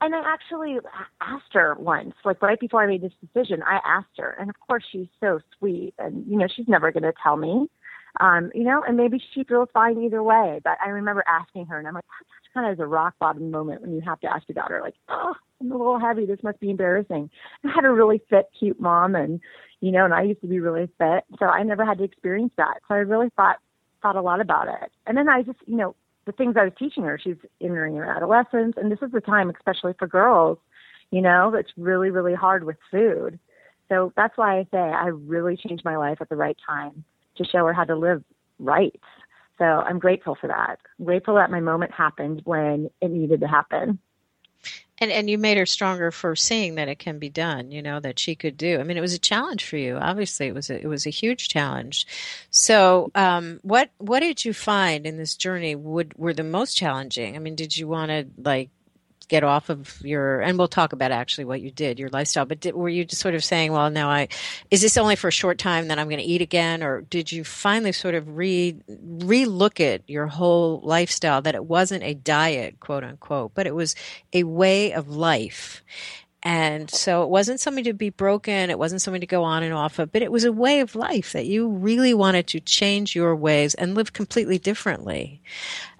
and i actually asked her once like right before i made this decision i asked her and of course she's so sweet and you know she's never going to tell me um you know and maybe she feels fine either way but i remember asking her and i'm like that's kind of a rock bottom moment when you have to ask your daughter like oh I'm a little heavy. This must be embarrassing. I had a really fit, cute mom, and you know, and I used to be really fit, so I never had to experience that. So I really thought thought a lot about it. And then I just, you know, the things I was teaching her. She's entering her adolescence, and this is the time, especially for girls, you know, it's really, really hard with food. So that's why I say I really changed my life at the right time to show her how to live right. So I'm grateful for that. I'm grateful that my moment happened when it needed to happen
and and you made her stronger for seeing that it can be done you know that she could do. I mean it was a challenge for you. Obviously it was a, it was a huge challenge. So um, what what did you find in this journey would were the most challenging? I mean did you want to like get off of your and we'll talk about actually what you did your lifestyle but did, were you just sort of saying well now i is this only for a short time then i'm going to eat again? Or did you finally sort of re re-look at your whole lifestyle that it wasn't a diet quote unquote but it was a way of life and so it wasn't something to be broken. It wasn't something to go on and off of, but it was a way of life that you really wanted to change your ways and live completely differently.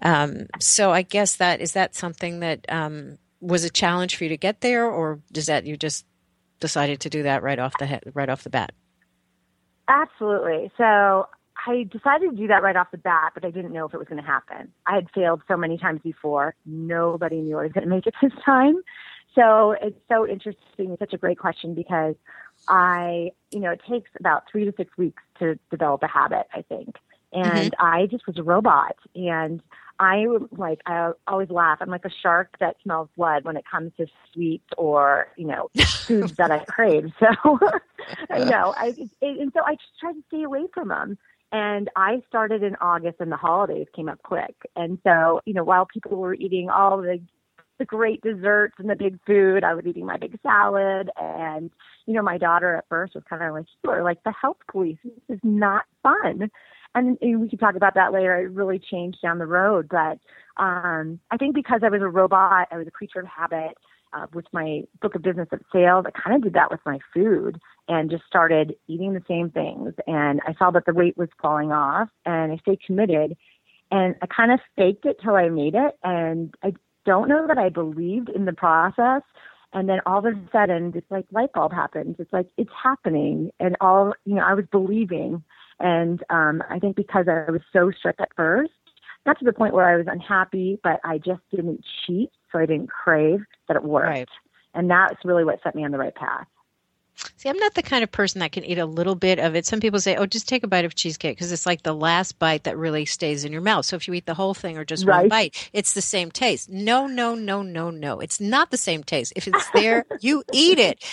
Um, so I guess that is that something that um, was a challenge for you to get there, or does that you just decided to do that right off the head, right off the bat?
Absolutely. So I decided to do that right off the bat, but I didn't know if it was going to happen. I had failed so many times before. Nobody knew I was going to make it this time. So it's so interesting. It's such a great question because I, you know, it takes about three to six weeks to develop a habit, I think. And mm-hmm. I just was a robot. And I like, I always laugh. I'm like a shark that smells blood when it comes to sweets or, you know, [laughs] foods that I crave. [laughs] So, [laughs] I know. I, it, and so I just try to stay away from them. And I started in August and the holidays came up quick. And so, you know, while people were eating all the the great desserts and the big food. I was eating my big salad. And, you know, my daughter at first was kind of like, you are like the health police. This is not fun. And, and we can talk about that later. It really changed down the road. But um, I think because I was a robot, I was a creature of habit. Uh, with my book of business of sales, I kind of did that with my food and just started eating the same things. And I saw that the weight was falling off and I stayed committed and I kind of faked it till I made it. And I don't know that I believed in the process. And then all of a sudden, it's like light bulb happens. It's like it's happening, and all you know, I was believing. And um, I think because I was so strict at first, not to the point where I was unhappy, but I just didn't cheat, so I didn't crave that it worked. Right. And that's really what set me on the right path.
See, I'm not the kind of person that can eat a little bit of it. Some people say, "Oh, just take a bite of cheesecake," because it's like the last bite that really stays in your mouth. So if you eat the whole thing or just right. one bite, it's the same taste. No, no, no, no, no. It's not the same taste. If it's there, [laughs] you eat it.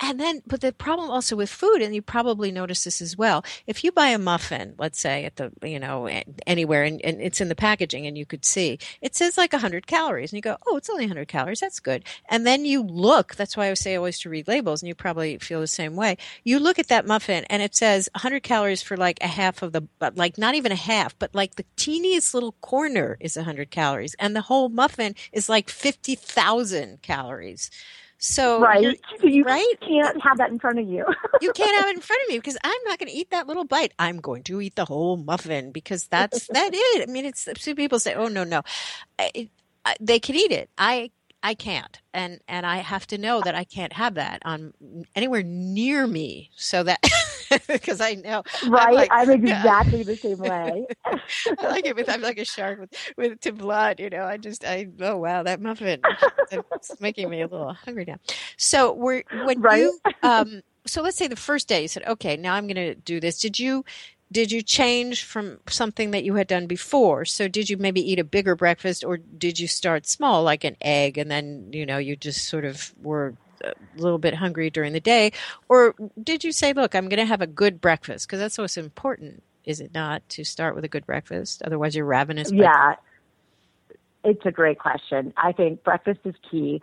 And then, but the problem also with food, and you probably notice this as well. If you buy a muffin, let's say at the you know anywhere, and, and it's in the packaging, and you could see it says like 100 calories, and you go, "Oh, it's only 100 calories. That's good." And then you look. That's why I say always to read labels, and you probably feel the same way. You look at that muffin and it says 100 calories for like a half of the, like not even a half, but like the teeniest little corner is 100 calories, and the whole muffin is like 50,000 calories. So
right, you right? can't have that in front of you. [laughs]
you can't have it in front of me because I'm not going to eat that little bite. I'm going to eat the whole muffin because that's that it. I mean, it's some people say, "Oh no, no," I, I, they can eat it. I I can't, and and I have to know that I can't have that on anywhere near me, so that [laughs] because I know
right. I'm, like, I'm [laughs] exactly yeah. the same [laughs] way.
I like it with I'm like a shark with with to blood. You know, I just I oh wow that muffin it's making me a little hungry now. So we're when right? you um so let's say the first day you said okay now I'm going to do this. Did you did you change from something that you had done before? So did you maybe eat a bigger breakfast or did you start small like an egg and then, you know, you just sort of were a little bit hungry during the day or did you say, look, I'm going to have a good breakfast because that's what's important, is it not, to start with a good breakfast? Otherwise you're ravenous.
Yeah. It's a great question. I think breakfast is key.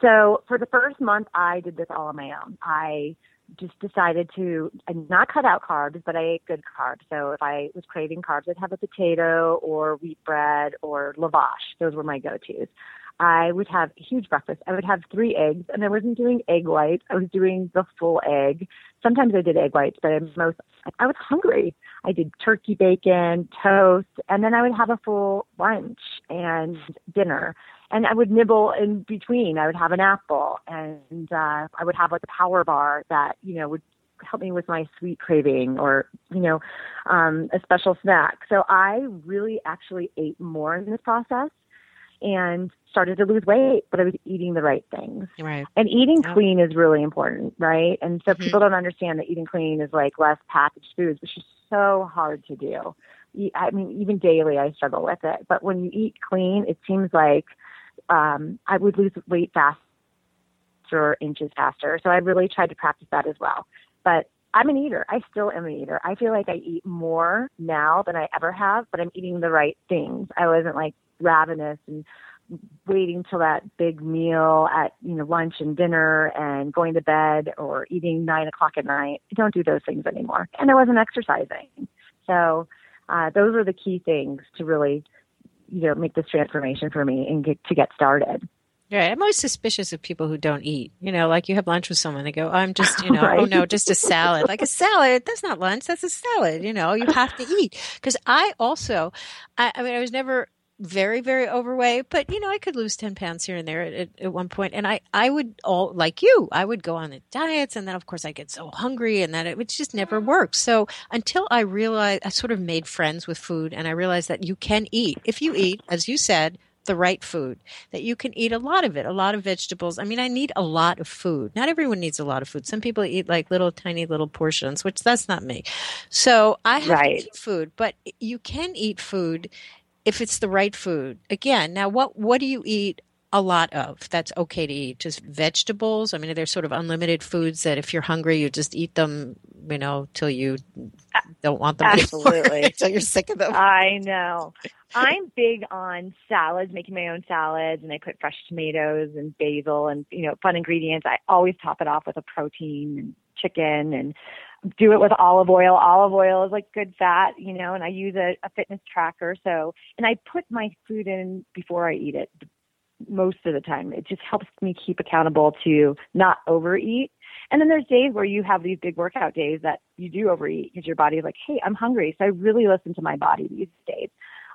So for the first month, I did this all on my own. I just decided to not cut out carbs, but I ate good carbs. So if I was craving carbs, I'd have a potato or wheat bread or lavash. Those were my go-tos. I would have a huge breakfast. I would have three eggs, and I wasn't doing egg whites. I was doing the full egg. Sometimes I did egg whites, but I most I was hungry. I did turkey bacon, toast, and then I would have a full lunch and dinner and I would nibble in between. I would have an apple, and uh, I would have like a power bar that you know would help me with my sweet craving or you know um, a special snack. So I really actually ate more in this process and started to lose weight, but I was eating the right things.
Right.
And eating yeah. clean is really important, right? And so mm-hmm. people don't understand that eating clean is like less packaged foods, which is so hard to do. I mean, even daily I struggle with it. But when you eat clean, it seems like um, I would lose weight faster, inches faster. So I really tried to practice that as well. But I'm an eater. I still am an eater. I feel like I eat more now than I ever have, but I'm eating the right things. I wasn't like ravenous and waiting till that big meal at you know lunch and dinner and going to bed or eating nine o'clock at night. I don't do those things anymore, and I wasn't exercising. So uh, those are the key things to really you know make this transformation for me and get to get started.
Right. I'm always suspicious of people who don't eat. You know, like you have lunch with someone, they go, I'm [laughs] just, you know, oh, right. oh no, just a salad. like a salad, that's not lunch, that's a salad. You know, you have to eat. Because I also, I, I mean, I was never very very overweight but you know i could lose 10 pounds here and there at, at one point. And i i would all like you i would go on the diets and then of course i get so hungry and that it would just never mm. works. So until i realized i sort of made friends with food and i realized that you can eat if you eat as you said the right food that you can eat a lot of it a lot of vegetables. I mean i need a lot of food. Not everyone needs a lot of food. Some people eat like little tiny little portions which that's not me. So i have right. to eat food but you can eat food if it's the right food. Again, now what what do you eat a lot of that's okay to eat? Just vegetables? I mean, they're sort of unlimited foods that if you're hungry, you just eat them, you know, till you don't want them
Absolutely. [laughs]
until you're sick of them.
I know. I'm big on salads, making my own salads, and I put fresh tomatoes and basil and you know fun ingredients. I always top it off with a protein and chicken and do it with olive oil. Olive oil is like good fat, you know, and I use a, a fitness tracker. So, and I put my food in before I eat it most of the time. It just helps me keep accountable to not overeat. And then there's days where you have these big workout days that you do overeat because your body's like, hey, I'm hungry. So I really listen to my body these days.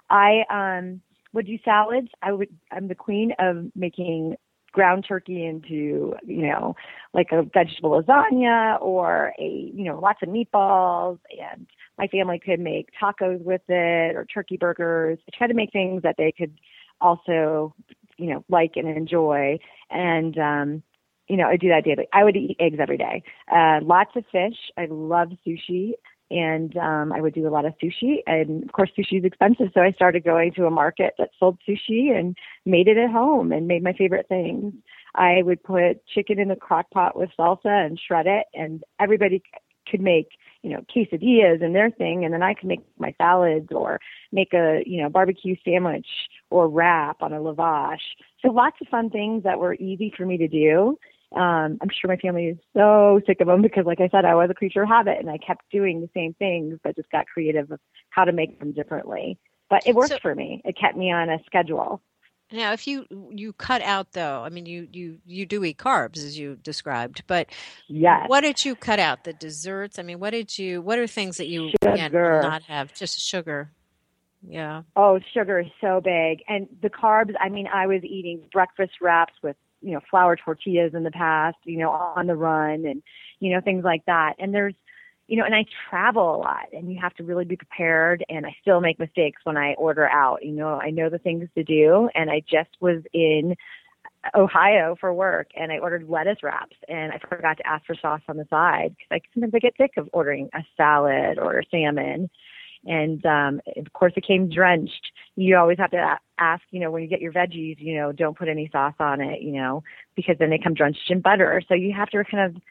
I um would do salads. I would I'm the queen of making ground turkey into, you know, like a vegetable lasagna or a, you know, lots of meatballs and my family could make tacos with it or turkey burgers. I try to make things that they could also, you know, like and enjoy. And um you know, I do that daily. I would eat eggs every day. Uh, lots of fish. I love sushi and um, I would do a lot of sushi. And of course, sushi is expensive, so I started going to a market that sold sushi and made it at home and made my favorite things. I would put chicken in the crock pot with salsa and shred it, and everybody could make you know quesadillas and their thing, and then I could make my salads or make a you know barbecue sandwich or wrap on a lavash. So lots of fun things that were easy for me to do um, I'm sure my family is so sick of them because, like I said, I was a creature of habit and I kept doing the same things, but just got creative of how to make them differently. But it worked so, for me. It kept me on a schedule.
Now, if you you cut out though, I mean, you you you do eat carbs as you described, but
yes.
what did you cut out? The desserts? I mean, what did you? What are things that you
sugar.
can't not have? Just sugar. Yeah.
Oh, sugar is so big, and the carbs. I mean, I was eating breakfast wraps with you know, flour tortillas in the past, you know, on the run and, you know, things like that. And there's, you know, and I travel a lot and you have to really be prepared and I still make mistakes when I order out. You know, I know the things to do and I just was in Ohio for work and I ordered lettuce wraps and I forgot to ask for sauce on the side because I sometimes I get sick of ordering a salad or a salmon and um, of course it came drenched. You always have to ask, you know, when you get your veggies, you know, don't put any sauce on it, you know, because then they come drenched in butter. So you have to kind of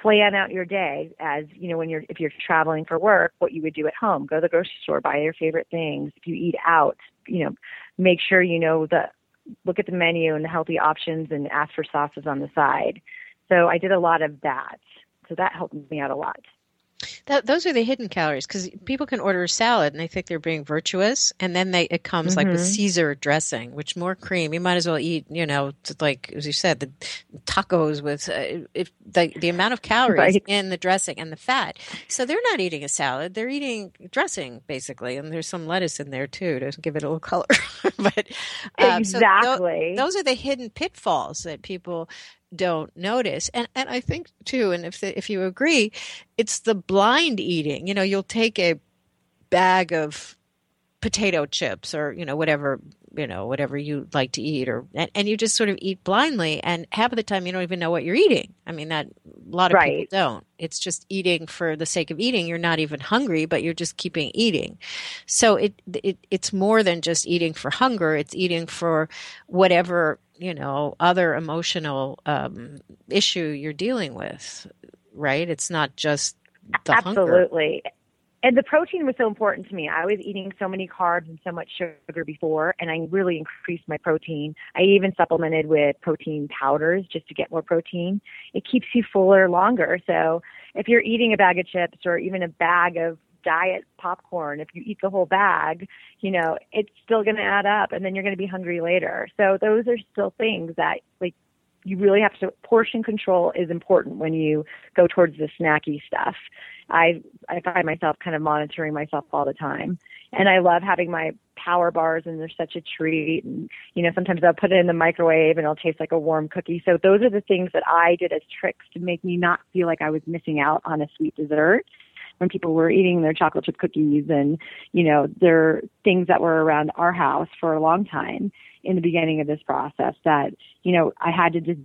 plan out your day as you know when you're if you're traveling for work what you would do at home. Go to the grocery store buy your favorite things. If you eat out you know make sure you know the look at the menu and the healthy options and ask for sauces on the side. So i did a lot of that. So that helped me out a lot
that, those are the hidden calories because people can order a salad and they think they're being virtuous, and then they it comes mm-hmm. like with mm-hmm. Caesar dressing, which more cream. You might as well eat, you know, like as you said, the tacos with uh, if the the amount of calories right. in the dressing and the fat. So they're not eating a salad; they're eating dressing basically, and there's some lettuce in there too to give it a little [laughs] color. but
um, exactly,
so those are the hidden pitfalls that people don't notice. And and I think too, and if the, if you agree, it's the blind eating. You know, you'll take a bag of potato chips or you know whatever you know whatever you like to eat or and, and, you just sort of eat blindly and half of the time you don't even know what you're eating i mean that a lot of right. people don't it's just eating for the sake of eating you're not even hungry but you're just keeping eating so it, it it's more than just eating for hunger it's eating for whatever you know other emotional um, issue you're dealing with right? It's not just the
absolutely.
Hunger.
and the protein was so important to me. I was eating so many carbs and so much sugar before and i really increased my protein. I even supplemented with protein powders just to get more protein. It keeps you fuller longer. So if you're eating a bag of chips or even a bag of diet popcorn, if you eat the whole bag, you know, it's still going to add up and then you're going to be hungry later. So those are still things that like you really have to portion control is important when you go towards the snacky stuff. I I find myself kind of monitoring myself all the time. And I love having my power bars and they're such a treat and you know sometimes I'll put it in the microwave and it'll taste like a warm cookie. So those are the things that I did as tricks to make me not feel like I was missing out on a sweet dessert when people were eating their chocolate chip cookies and, you know, there are things that were around our house for a long time in the beginning of this process that, you know, I had to just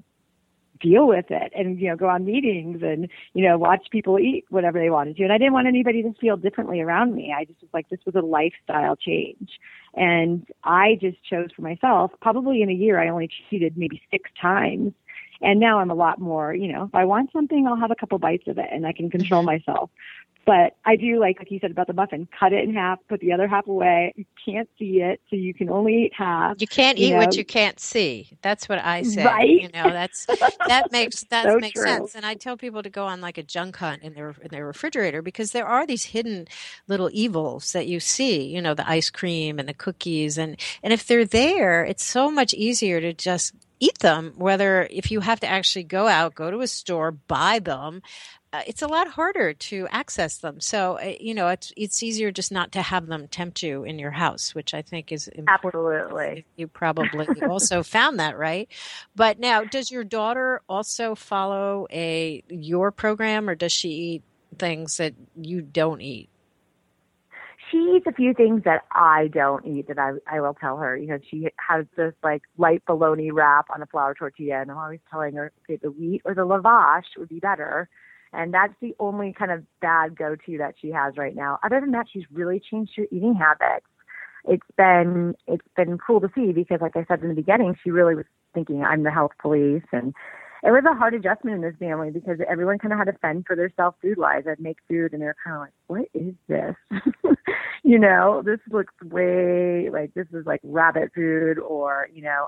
deal with it and you know go on meetings and you know watch people eat whatever they wanted to and i didn't want anybody to feel differently around me. I just was like this was a lifestyle change. And i just chose for myself probably in a year i only cheated maybe six times. And now i'm a lot more you know if i want something i'll have a couple bites of it and i can control mm-hmm. myself but I do like, like you said about the muffin, cut it in half, put the other half away. You can't see it, so you can only eat half.
You can't you eat know. what you can't see. That's what I say.
Right?
You know, that's that [laughs] makes that
so
makes
true.
sense. And I tell people to go on like a junk hunt in their in their refrigerator because there are these hidden little evils that you see. You know, the ice cream and the cookies, and and if they're there, it's so much easier to just eat them whether if you have to actually go out go to a store buy them uh, it's a lot harder to access them. So uh, you know, it's it's easier just not to have them tempt you in your house, which I think is important.
Absolutely,
you probably also [laughs] found that right. But now, does your daughter also follow a your program, or does she eat things that you don't eat?
She eats a few things that I don't eat that I I will tell her. You know, she has this like light bologna wrap on a flour tortilla, and I'm always telling her, okay, the wheat or the lavash would be better. And that's the only kind of bad go to that she has right now. Other than that, she's really changed her eating habits. It's been it's been cool to see because like I said in the beginning, she really was thinking I'm the health police and it was a hard adjustment in this family because everyone kind of had to fend for their self food wise. I'd make food and they're kind of like, what is this? [laughs] you know, this looks way like this is like rabbit food or, you know,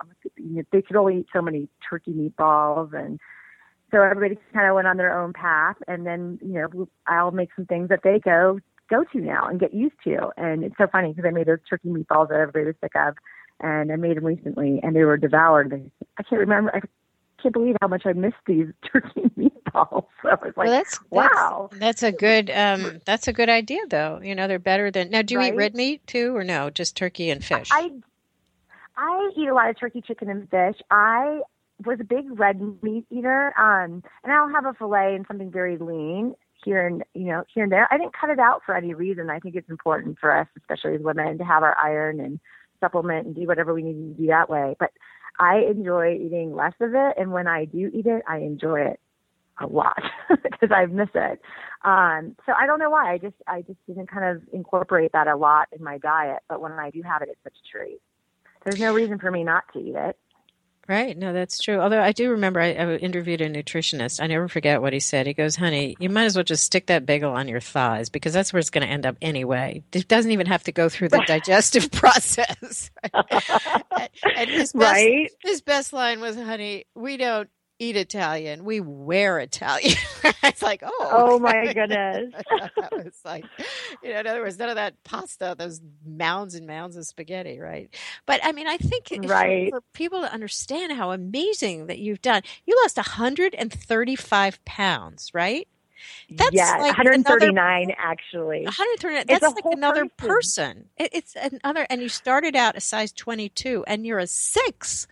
they could only eat so many turkey meatballs and so everybody kind of went on their own path and then, you know, I'll make some things that they go go to now and get used to. And it's so funny because I made those turkey meatballs that everybody was sick of and I made them recently and they were devoured. I can't remember. I can't believe how much I missed these [laughs] turkey meatballs. So [laughs] I was like, well, that's, wow.
That's, that's a good um, that's a good idea though. You know, they're better than now. Do you right? eat red meat too, or no? Just turkey and fish.
I I eat a lot of turkey, chicken, and fish. I was a big red meat eater, um, and I'll have a fillet and something very lean here and you know here and there. I didn't cut it out for any reason. I think it's important for us, especially as women, to have our iron and supplement and do whatever we need to do that way. But I enjoy eating less of it, and when I do eat it, I enjoy it a lot [laughs] because I miss it. Um, so I don't know why. I just I just didn't kind of incorporate that a lot in my diet. But when I do have it, it's such a treat. There's no reason for me not to eat it.
Right. No, that's true. Although I do remember I, I, interviewed a nutritionist. I never forget what he said. He goes, honey, you might as well just stick that bagel on your thighs because that's where it's going to end up anyway. It doesn't even have to go through the [laughs] digestive [laughs] process. [laughs] and, his, best, right? his best line was, honey, we don't eat Italian. We wear Italian. [laughs] it's like, oh,
oh my goodness. [laughs]
it's like, you know, in other words, none of that pasta, those mounds and mounds of spaghetti, right? But I mean, I think right. for, people to understand how amazing that you've done, you lost 135 pounds, right?
That's yeah, like 139 another, actually.
139. That's like another person. person. It, it's another, and you started out a size 22, and you're a six.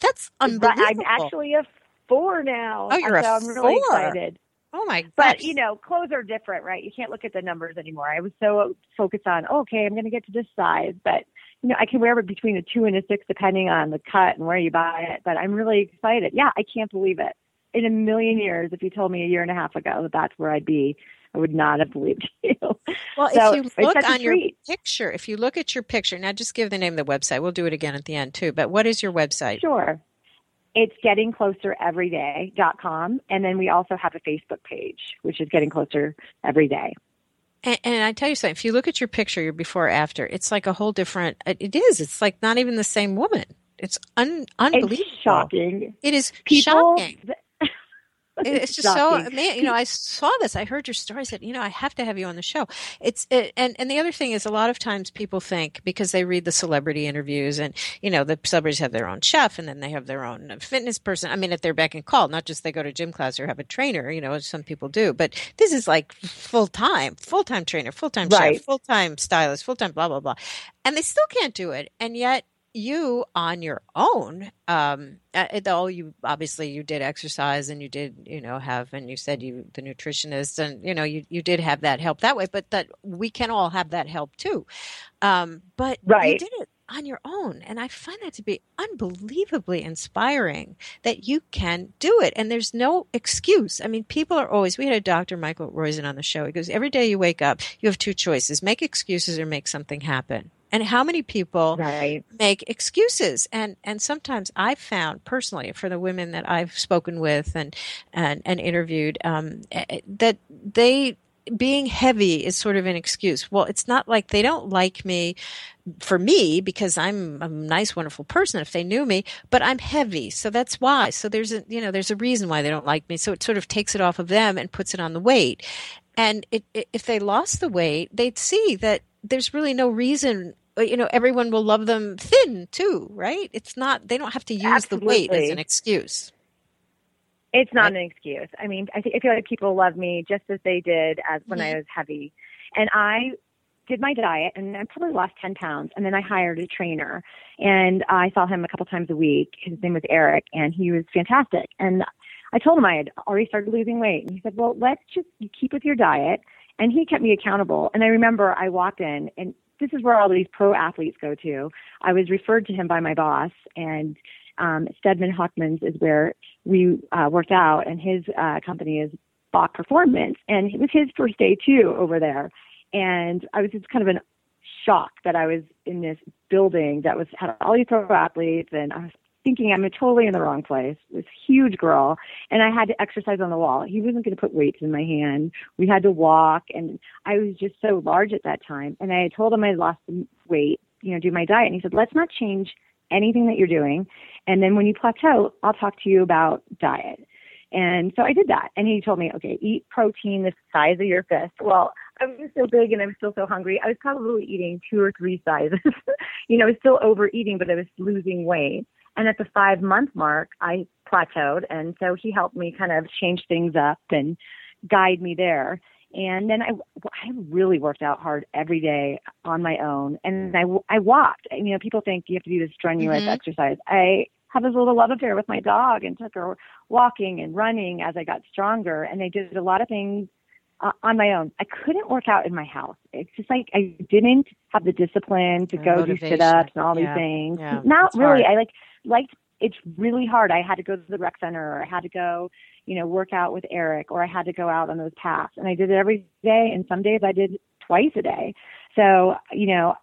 That's unbelievable.
I'm actually a four now.
Oh, you're
so
a
I'm really
four.
excited.
Oh my!
Gosh. But you know, clothes are different, right? You can't look at the numbers anymore. I was so focused on, oh, okay, I'm going to get to this size, but you know, I can wear it between a two and a six depending on the cut and where you buy it. But I'm really excited. Yeah, I can't believe it. In a million years, if you told me a year and a half ago that that's where I'd be, I would not have believed [laughs] you.
Well, so if you look on your picture, if you look at your picture, now just give the name of the website. We'll do it again at the end too. But what is your website?
Sure it's getting closer every day.com. And then we also have a Facebook page, which is getting closer every day.
And, and, I tell you something, if you look at your picture, your before after, it's like a whole different, it is. It's like not even the same woman. It's un, unbelievable.
It's shocking.
It is People, shocking. It's just so man you know i saw this i heard your story I said you know i have to have you on the show it's it, and and the other thing is a lot of times people think because they read the celebrity interviews and you know the celebrities have their own chef and then they have their own fitness person i mean if they're back and call not just they go to gym class or have a trainer you know some people do but this is like full time full time trainer full time right. chef full time stylist full time blah blah blah and they still can't do it and yet you on your own um though you obviously you did exercise and you did you know have and you said you the nutritionist and you know you, you did have that help that way but that we can all have that help too. Um but
right.
you did it on your own and i find that to be unbelievably inspiring that you can do it and there's no excuse. I mean people are always we had a dr michael roizen on the show. He goes every day you wake up you have two choices make excuses or make something happen and how many people
right.
make excuses and and sometimes i've found personally for the women that i've spoken with and and, and interviewed um, eh, eh, that they being heavy is sort of an excuse. Well, it's not like they don't like me for me because I'm a nice, wonderful person if they knew me, but I'm heavy. So that's why. So there's a, you know, there's a reason why they don't like me. So it sort of takes it off of them and puts it on the weight. And it, it, if they lost the weight, they'd see that there's really no reason you know everyone will love them thin too right it's not they don't have to use
Absolutely.
the weight as an excuse
it's not right? an excuse i mean i think i feel like people love me just as they did as when mm-hmm. i was heavy and i did my diet and I probably lost 10 pounds. And then I hired a trainer and I saw him a couple times a week. His name was Eric and he was fantastic. And I told him I had already started losing weight. And he said, well, let's just keep with your diet and he kept me accountable. And I remember I walked in, and this is where all these pro athletes go to. I was referred to him by my boss, and um, Steadman Hawkins is where we uh, worked out, and his uh, company is Bach Performance, and it was his first day too over there. And I was just kind of in shock that I was in this building that was had all these pro athletes, and I was thinking I'm totally in the wrong place. This huge girl, and I had to exercise on the wall. He wasn't going to put weights in my hand. We had to walk, and I was just so large at that time. And I had told him I lost weight, you know, do my diet, and he said, "Let's not change anything that you're doing, and then when you plateau, I'll talk to you about diet." And so I did that. And he told me, okay, eat protein the size of your fist. Well, I was so big and I was still so hungry. I was probably eating two or three sizes. [laughs] you know, I was still overeating, but I was losing weight. And at the five month mark, I plateaued. And so he helped me kind of change things up and guide me there. And then I, I really worked out hard every day on my own. And I, I walked. You know, people think you have to do this strenuous mm-hmm. exercise. I have this little love affair with my dog and took her walking and running as I got stronger. And I did a lot of things uh, on my own. I couldn't work out in my house. It's just like I didn't have the discipline to go do sit ups and all yeah. these things. Yeah. Not really. Hard. I like liked it's really hard. I had to go to the rec center or I had to go, you know, work out with Eric or I had to go out on those paths. And I did it every day and some days I did twice a day. So, you know,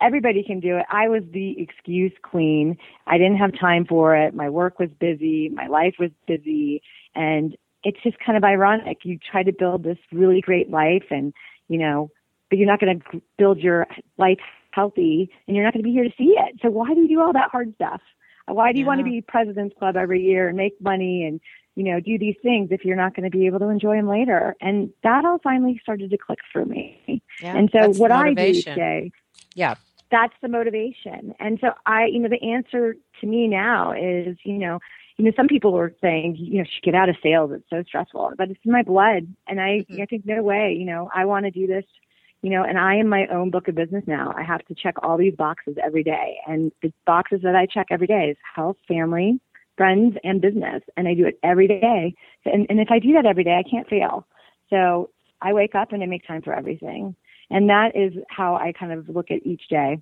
everybody can do it. I was the excuse queen. I didn't have time for it. My work was busy. My life was busy. And it's just kind of ironic. You try to build this really great life and, you know, but you're not going to build your life healthy and you're not going to be here to see it. So why do you do all that hard stuff? Why do you yeah. want to be president's club every year and make money and, you know, do these things if you're not going to be able to enjoy them later? And that all finally started to click for me. Yeah, and so what I do today,
yeah,
that's the motivation. And so I, you know, the answer to me now is, you know, you know, some people were saying, you know, should get out of sales. It's so stressful, but it's in my blood. And I, mm-hmm. I think no way, you know, I want to do this, you know, and I am my own book of business now. I have to check all these boxes every day. And the boxes that I check every day is health, family, friends, and business. And I do it every day. And, and if I do that every day, I can't fail. So I wake up and I make time for everything. And that is how I kind of look at each day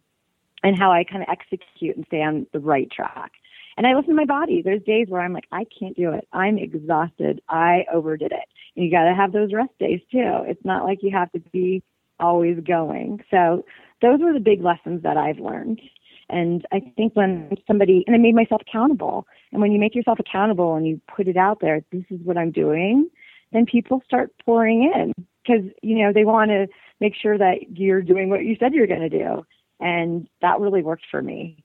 and how I kind of execute and stay on the right track. And I listen to my body. There's days where I'm like, I can't do it. I'm exhausted. I overdid it. And you got to have those rest days too. It's not like you have to be always going. So those were the big lessons that I've learned. And I think when somebody, and I made myself accountable. And when you make yourself accountable and you put it out there, this is what I'm doing, then people start pouring in because, you know, they want to make sure that you're doing what you said you're going to do. And that really worked for me.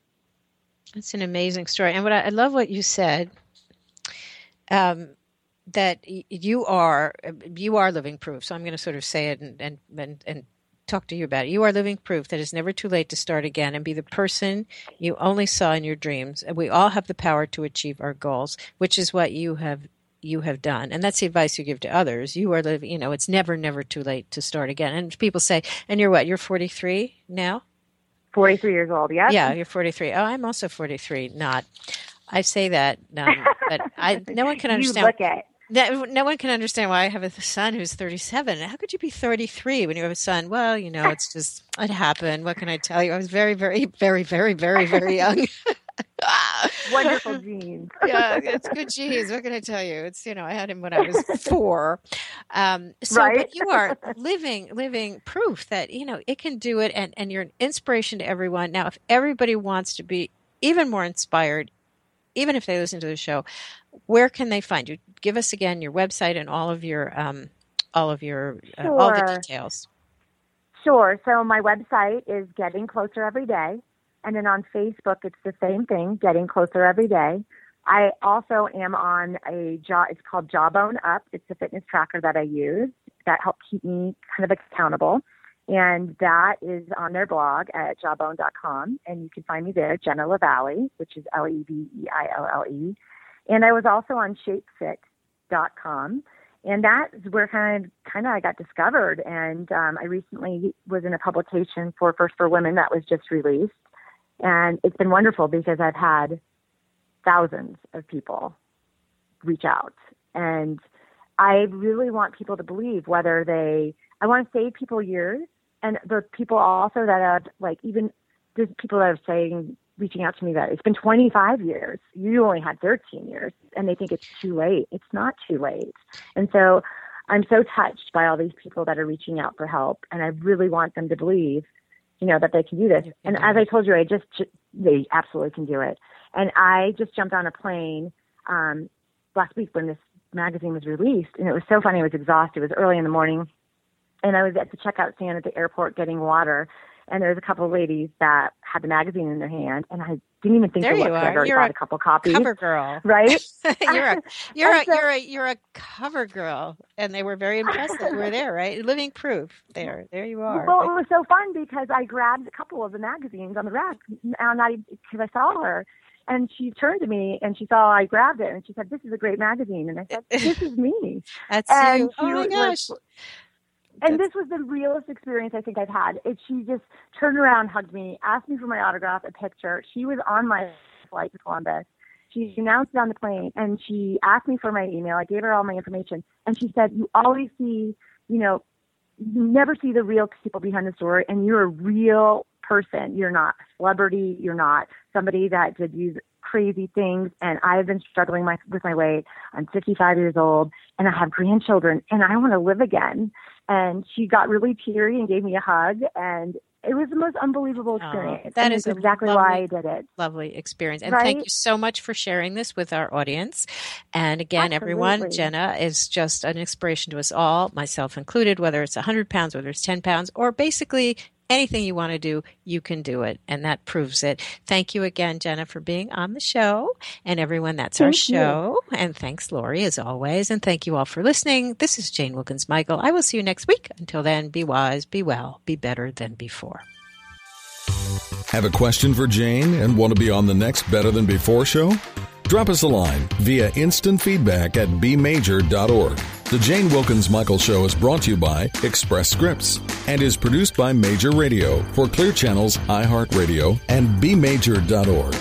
It's an amazing story. And what I, I love what you said. Um, that you are you are living proof. So I'm going to sort of say it and and and, and talk to you about it. You are living proof that it's never too late to start again and be the person you only saw in your dreams. And we all have the power to achieve our goals, which is what you have you have done. And that's the advice you give to others. You are living, you know, it's never, never too late to start again. And people say, and you're what? You're 43 now?
43 years old, yeah.
Yeah, you're 43. Oh, I'm also 43. Not. I say that, um, but [laughs] I no one can understand.
You look at
no, no one can understand why I have a son who's 37. How could you be 33 when you have a son? Well, you know, it's just, it happened. What can I tell you? I was very, very, very, very, very, very young. [laughs]
Wonderful [laughs] genes. [laughs]
yeah, it's good genes. What can I tell you? It's you know I had him when I was four. Um, so,
right?
but you are living living proof that you know it can do it, and and you're an inspiration to everyone. Now, if everybody wants to be even more inspired, even if they listen to the show, where can they find you? Give us again your website and all of your um, all of your uh,
sure.
all the details.
Sure. So my website is Getting Closer Every Day, and then on Facebook it's the same thing, Getting Closer Every Day. I also am on a job. It's called Jawbone Up. It's a fitness tracker that I use that helps keep me kind of accountable. And that is on their blog at jawbone.com. And you can find me there, Jenna Leveille, which is L E V E I L L E. And I was also on shapefit.com. And that's where kind of, kind of I got discovered. And um, I recently was in a publication for First for Women that was just released. And it's been wonderful because I've had thousands of people reach out. And I really want people to believe whether they I want to save people years, and the people also that have like even there's people that are saying reaching out to me that it's been 25 years. You only had 13 years, and they think it's too late. It's not too late, and so I'm so touched by all these people that are reaching out for help, and I really want them to believe, you know, that they can do this. And as I told you, I just they absolutely can do it. And I just jumped on a plane um, last week when this magazine was released, and it was so funny. I was exhausted. It was early in the morning, and I was at the checkout stand at the airport getting water. And there was a couple of ladies that had the magazine in their hand, and I didn't even think
there
to look.
You
I already
you're
bought
a,
a couple copies.
Cover girl,
right? [laughs]
you're a you're a, you're a you're a cover girl, and they were very impressed that you were there, right? Living proof. There, there you are.
Well, it was so fun because I grabbed a couple of the magazines on the rack, and not because I saw her, and she turned to me and she saw I grabbed it, and she said, "This is a great magazine," and I said, [laughs] "This is me."
That's
and
you. Oh my gosh.
Was, and this was the realest experience I think I've had. It, she just turned around, hugged me, asked me for my autograph, a picture. She was on my flight to Columbus. She announced it on the plane, and she asked me for my email. I gave her all my information, and she said, "You always see, you know, you never see the real people behind the story, and you're a real person. You're not a celebrity. You're not somebody that did these crazy things. And I've been struggling my, with my weight. I'm 55 years old, and I have grandchildren, and I want to live again." and she got really teary and gave me a hug and it was the most unbelievable oh, experience.
Oh, that is
exactly
lovely,
why I did it.
Lovely experience. And
right?
thank you so much for sharing this with our audience. And again,
Absolutely.
everyone, Jenna is just an inspiration to us all, myself included, whether it's 100 pounds, whether it's 10 pounds, or basically anything you want to do, you can do it. And that proves it. Thank you again, Jenna, for being on the show. And everyone, that's
thank
our show. You. And thanks, Lori, as always. And thank you all for listening. This is Jane Wilkens Michael. I will see you next week. Until then, be wise, be well, be better than before.
Have a question for Jane and want to be on the next Better Than Before show? Drop us a line via instant feedback at bmajor.org. The Jane Wilkens Michael Show is brought to you by Express Scripts and is produced by Major Radio for Clear Channels, iHeartRadio, and bmajor.org.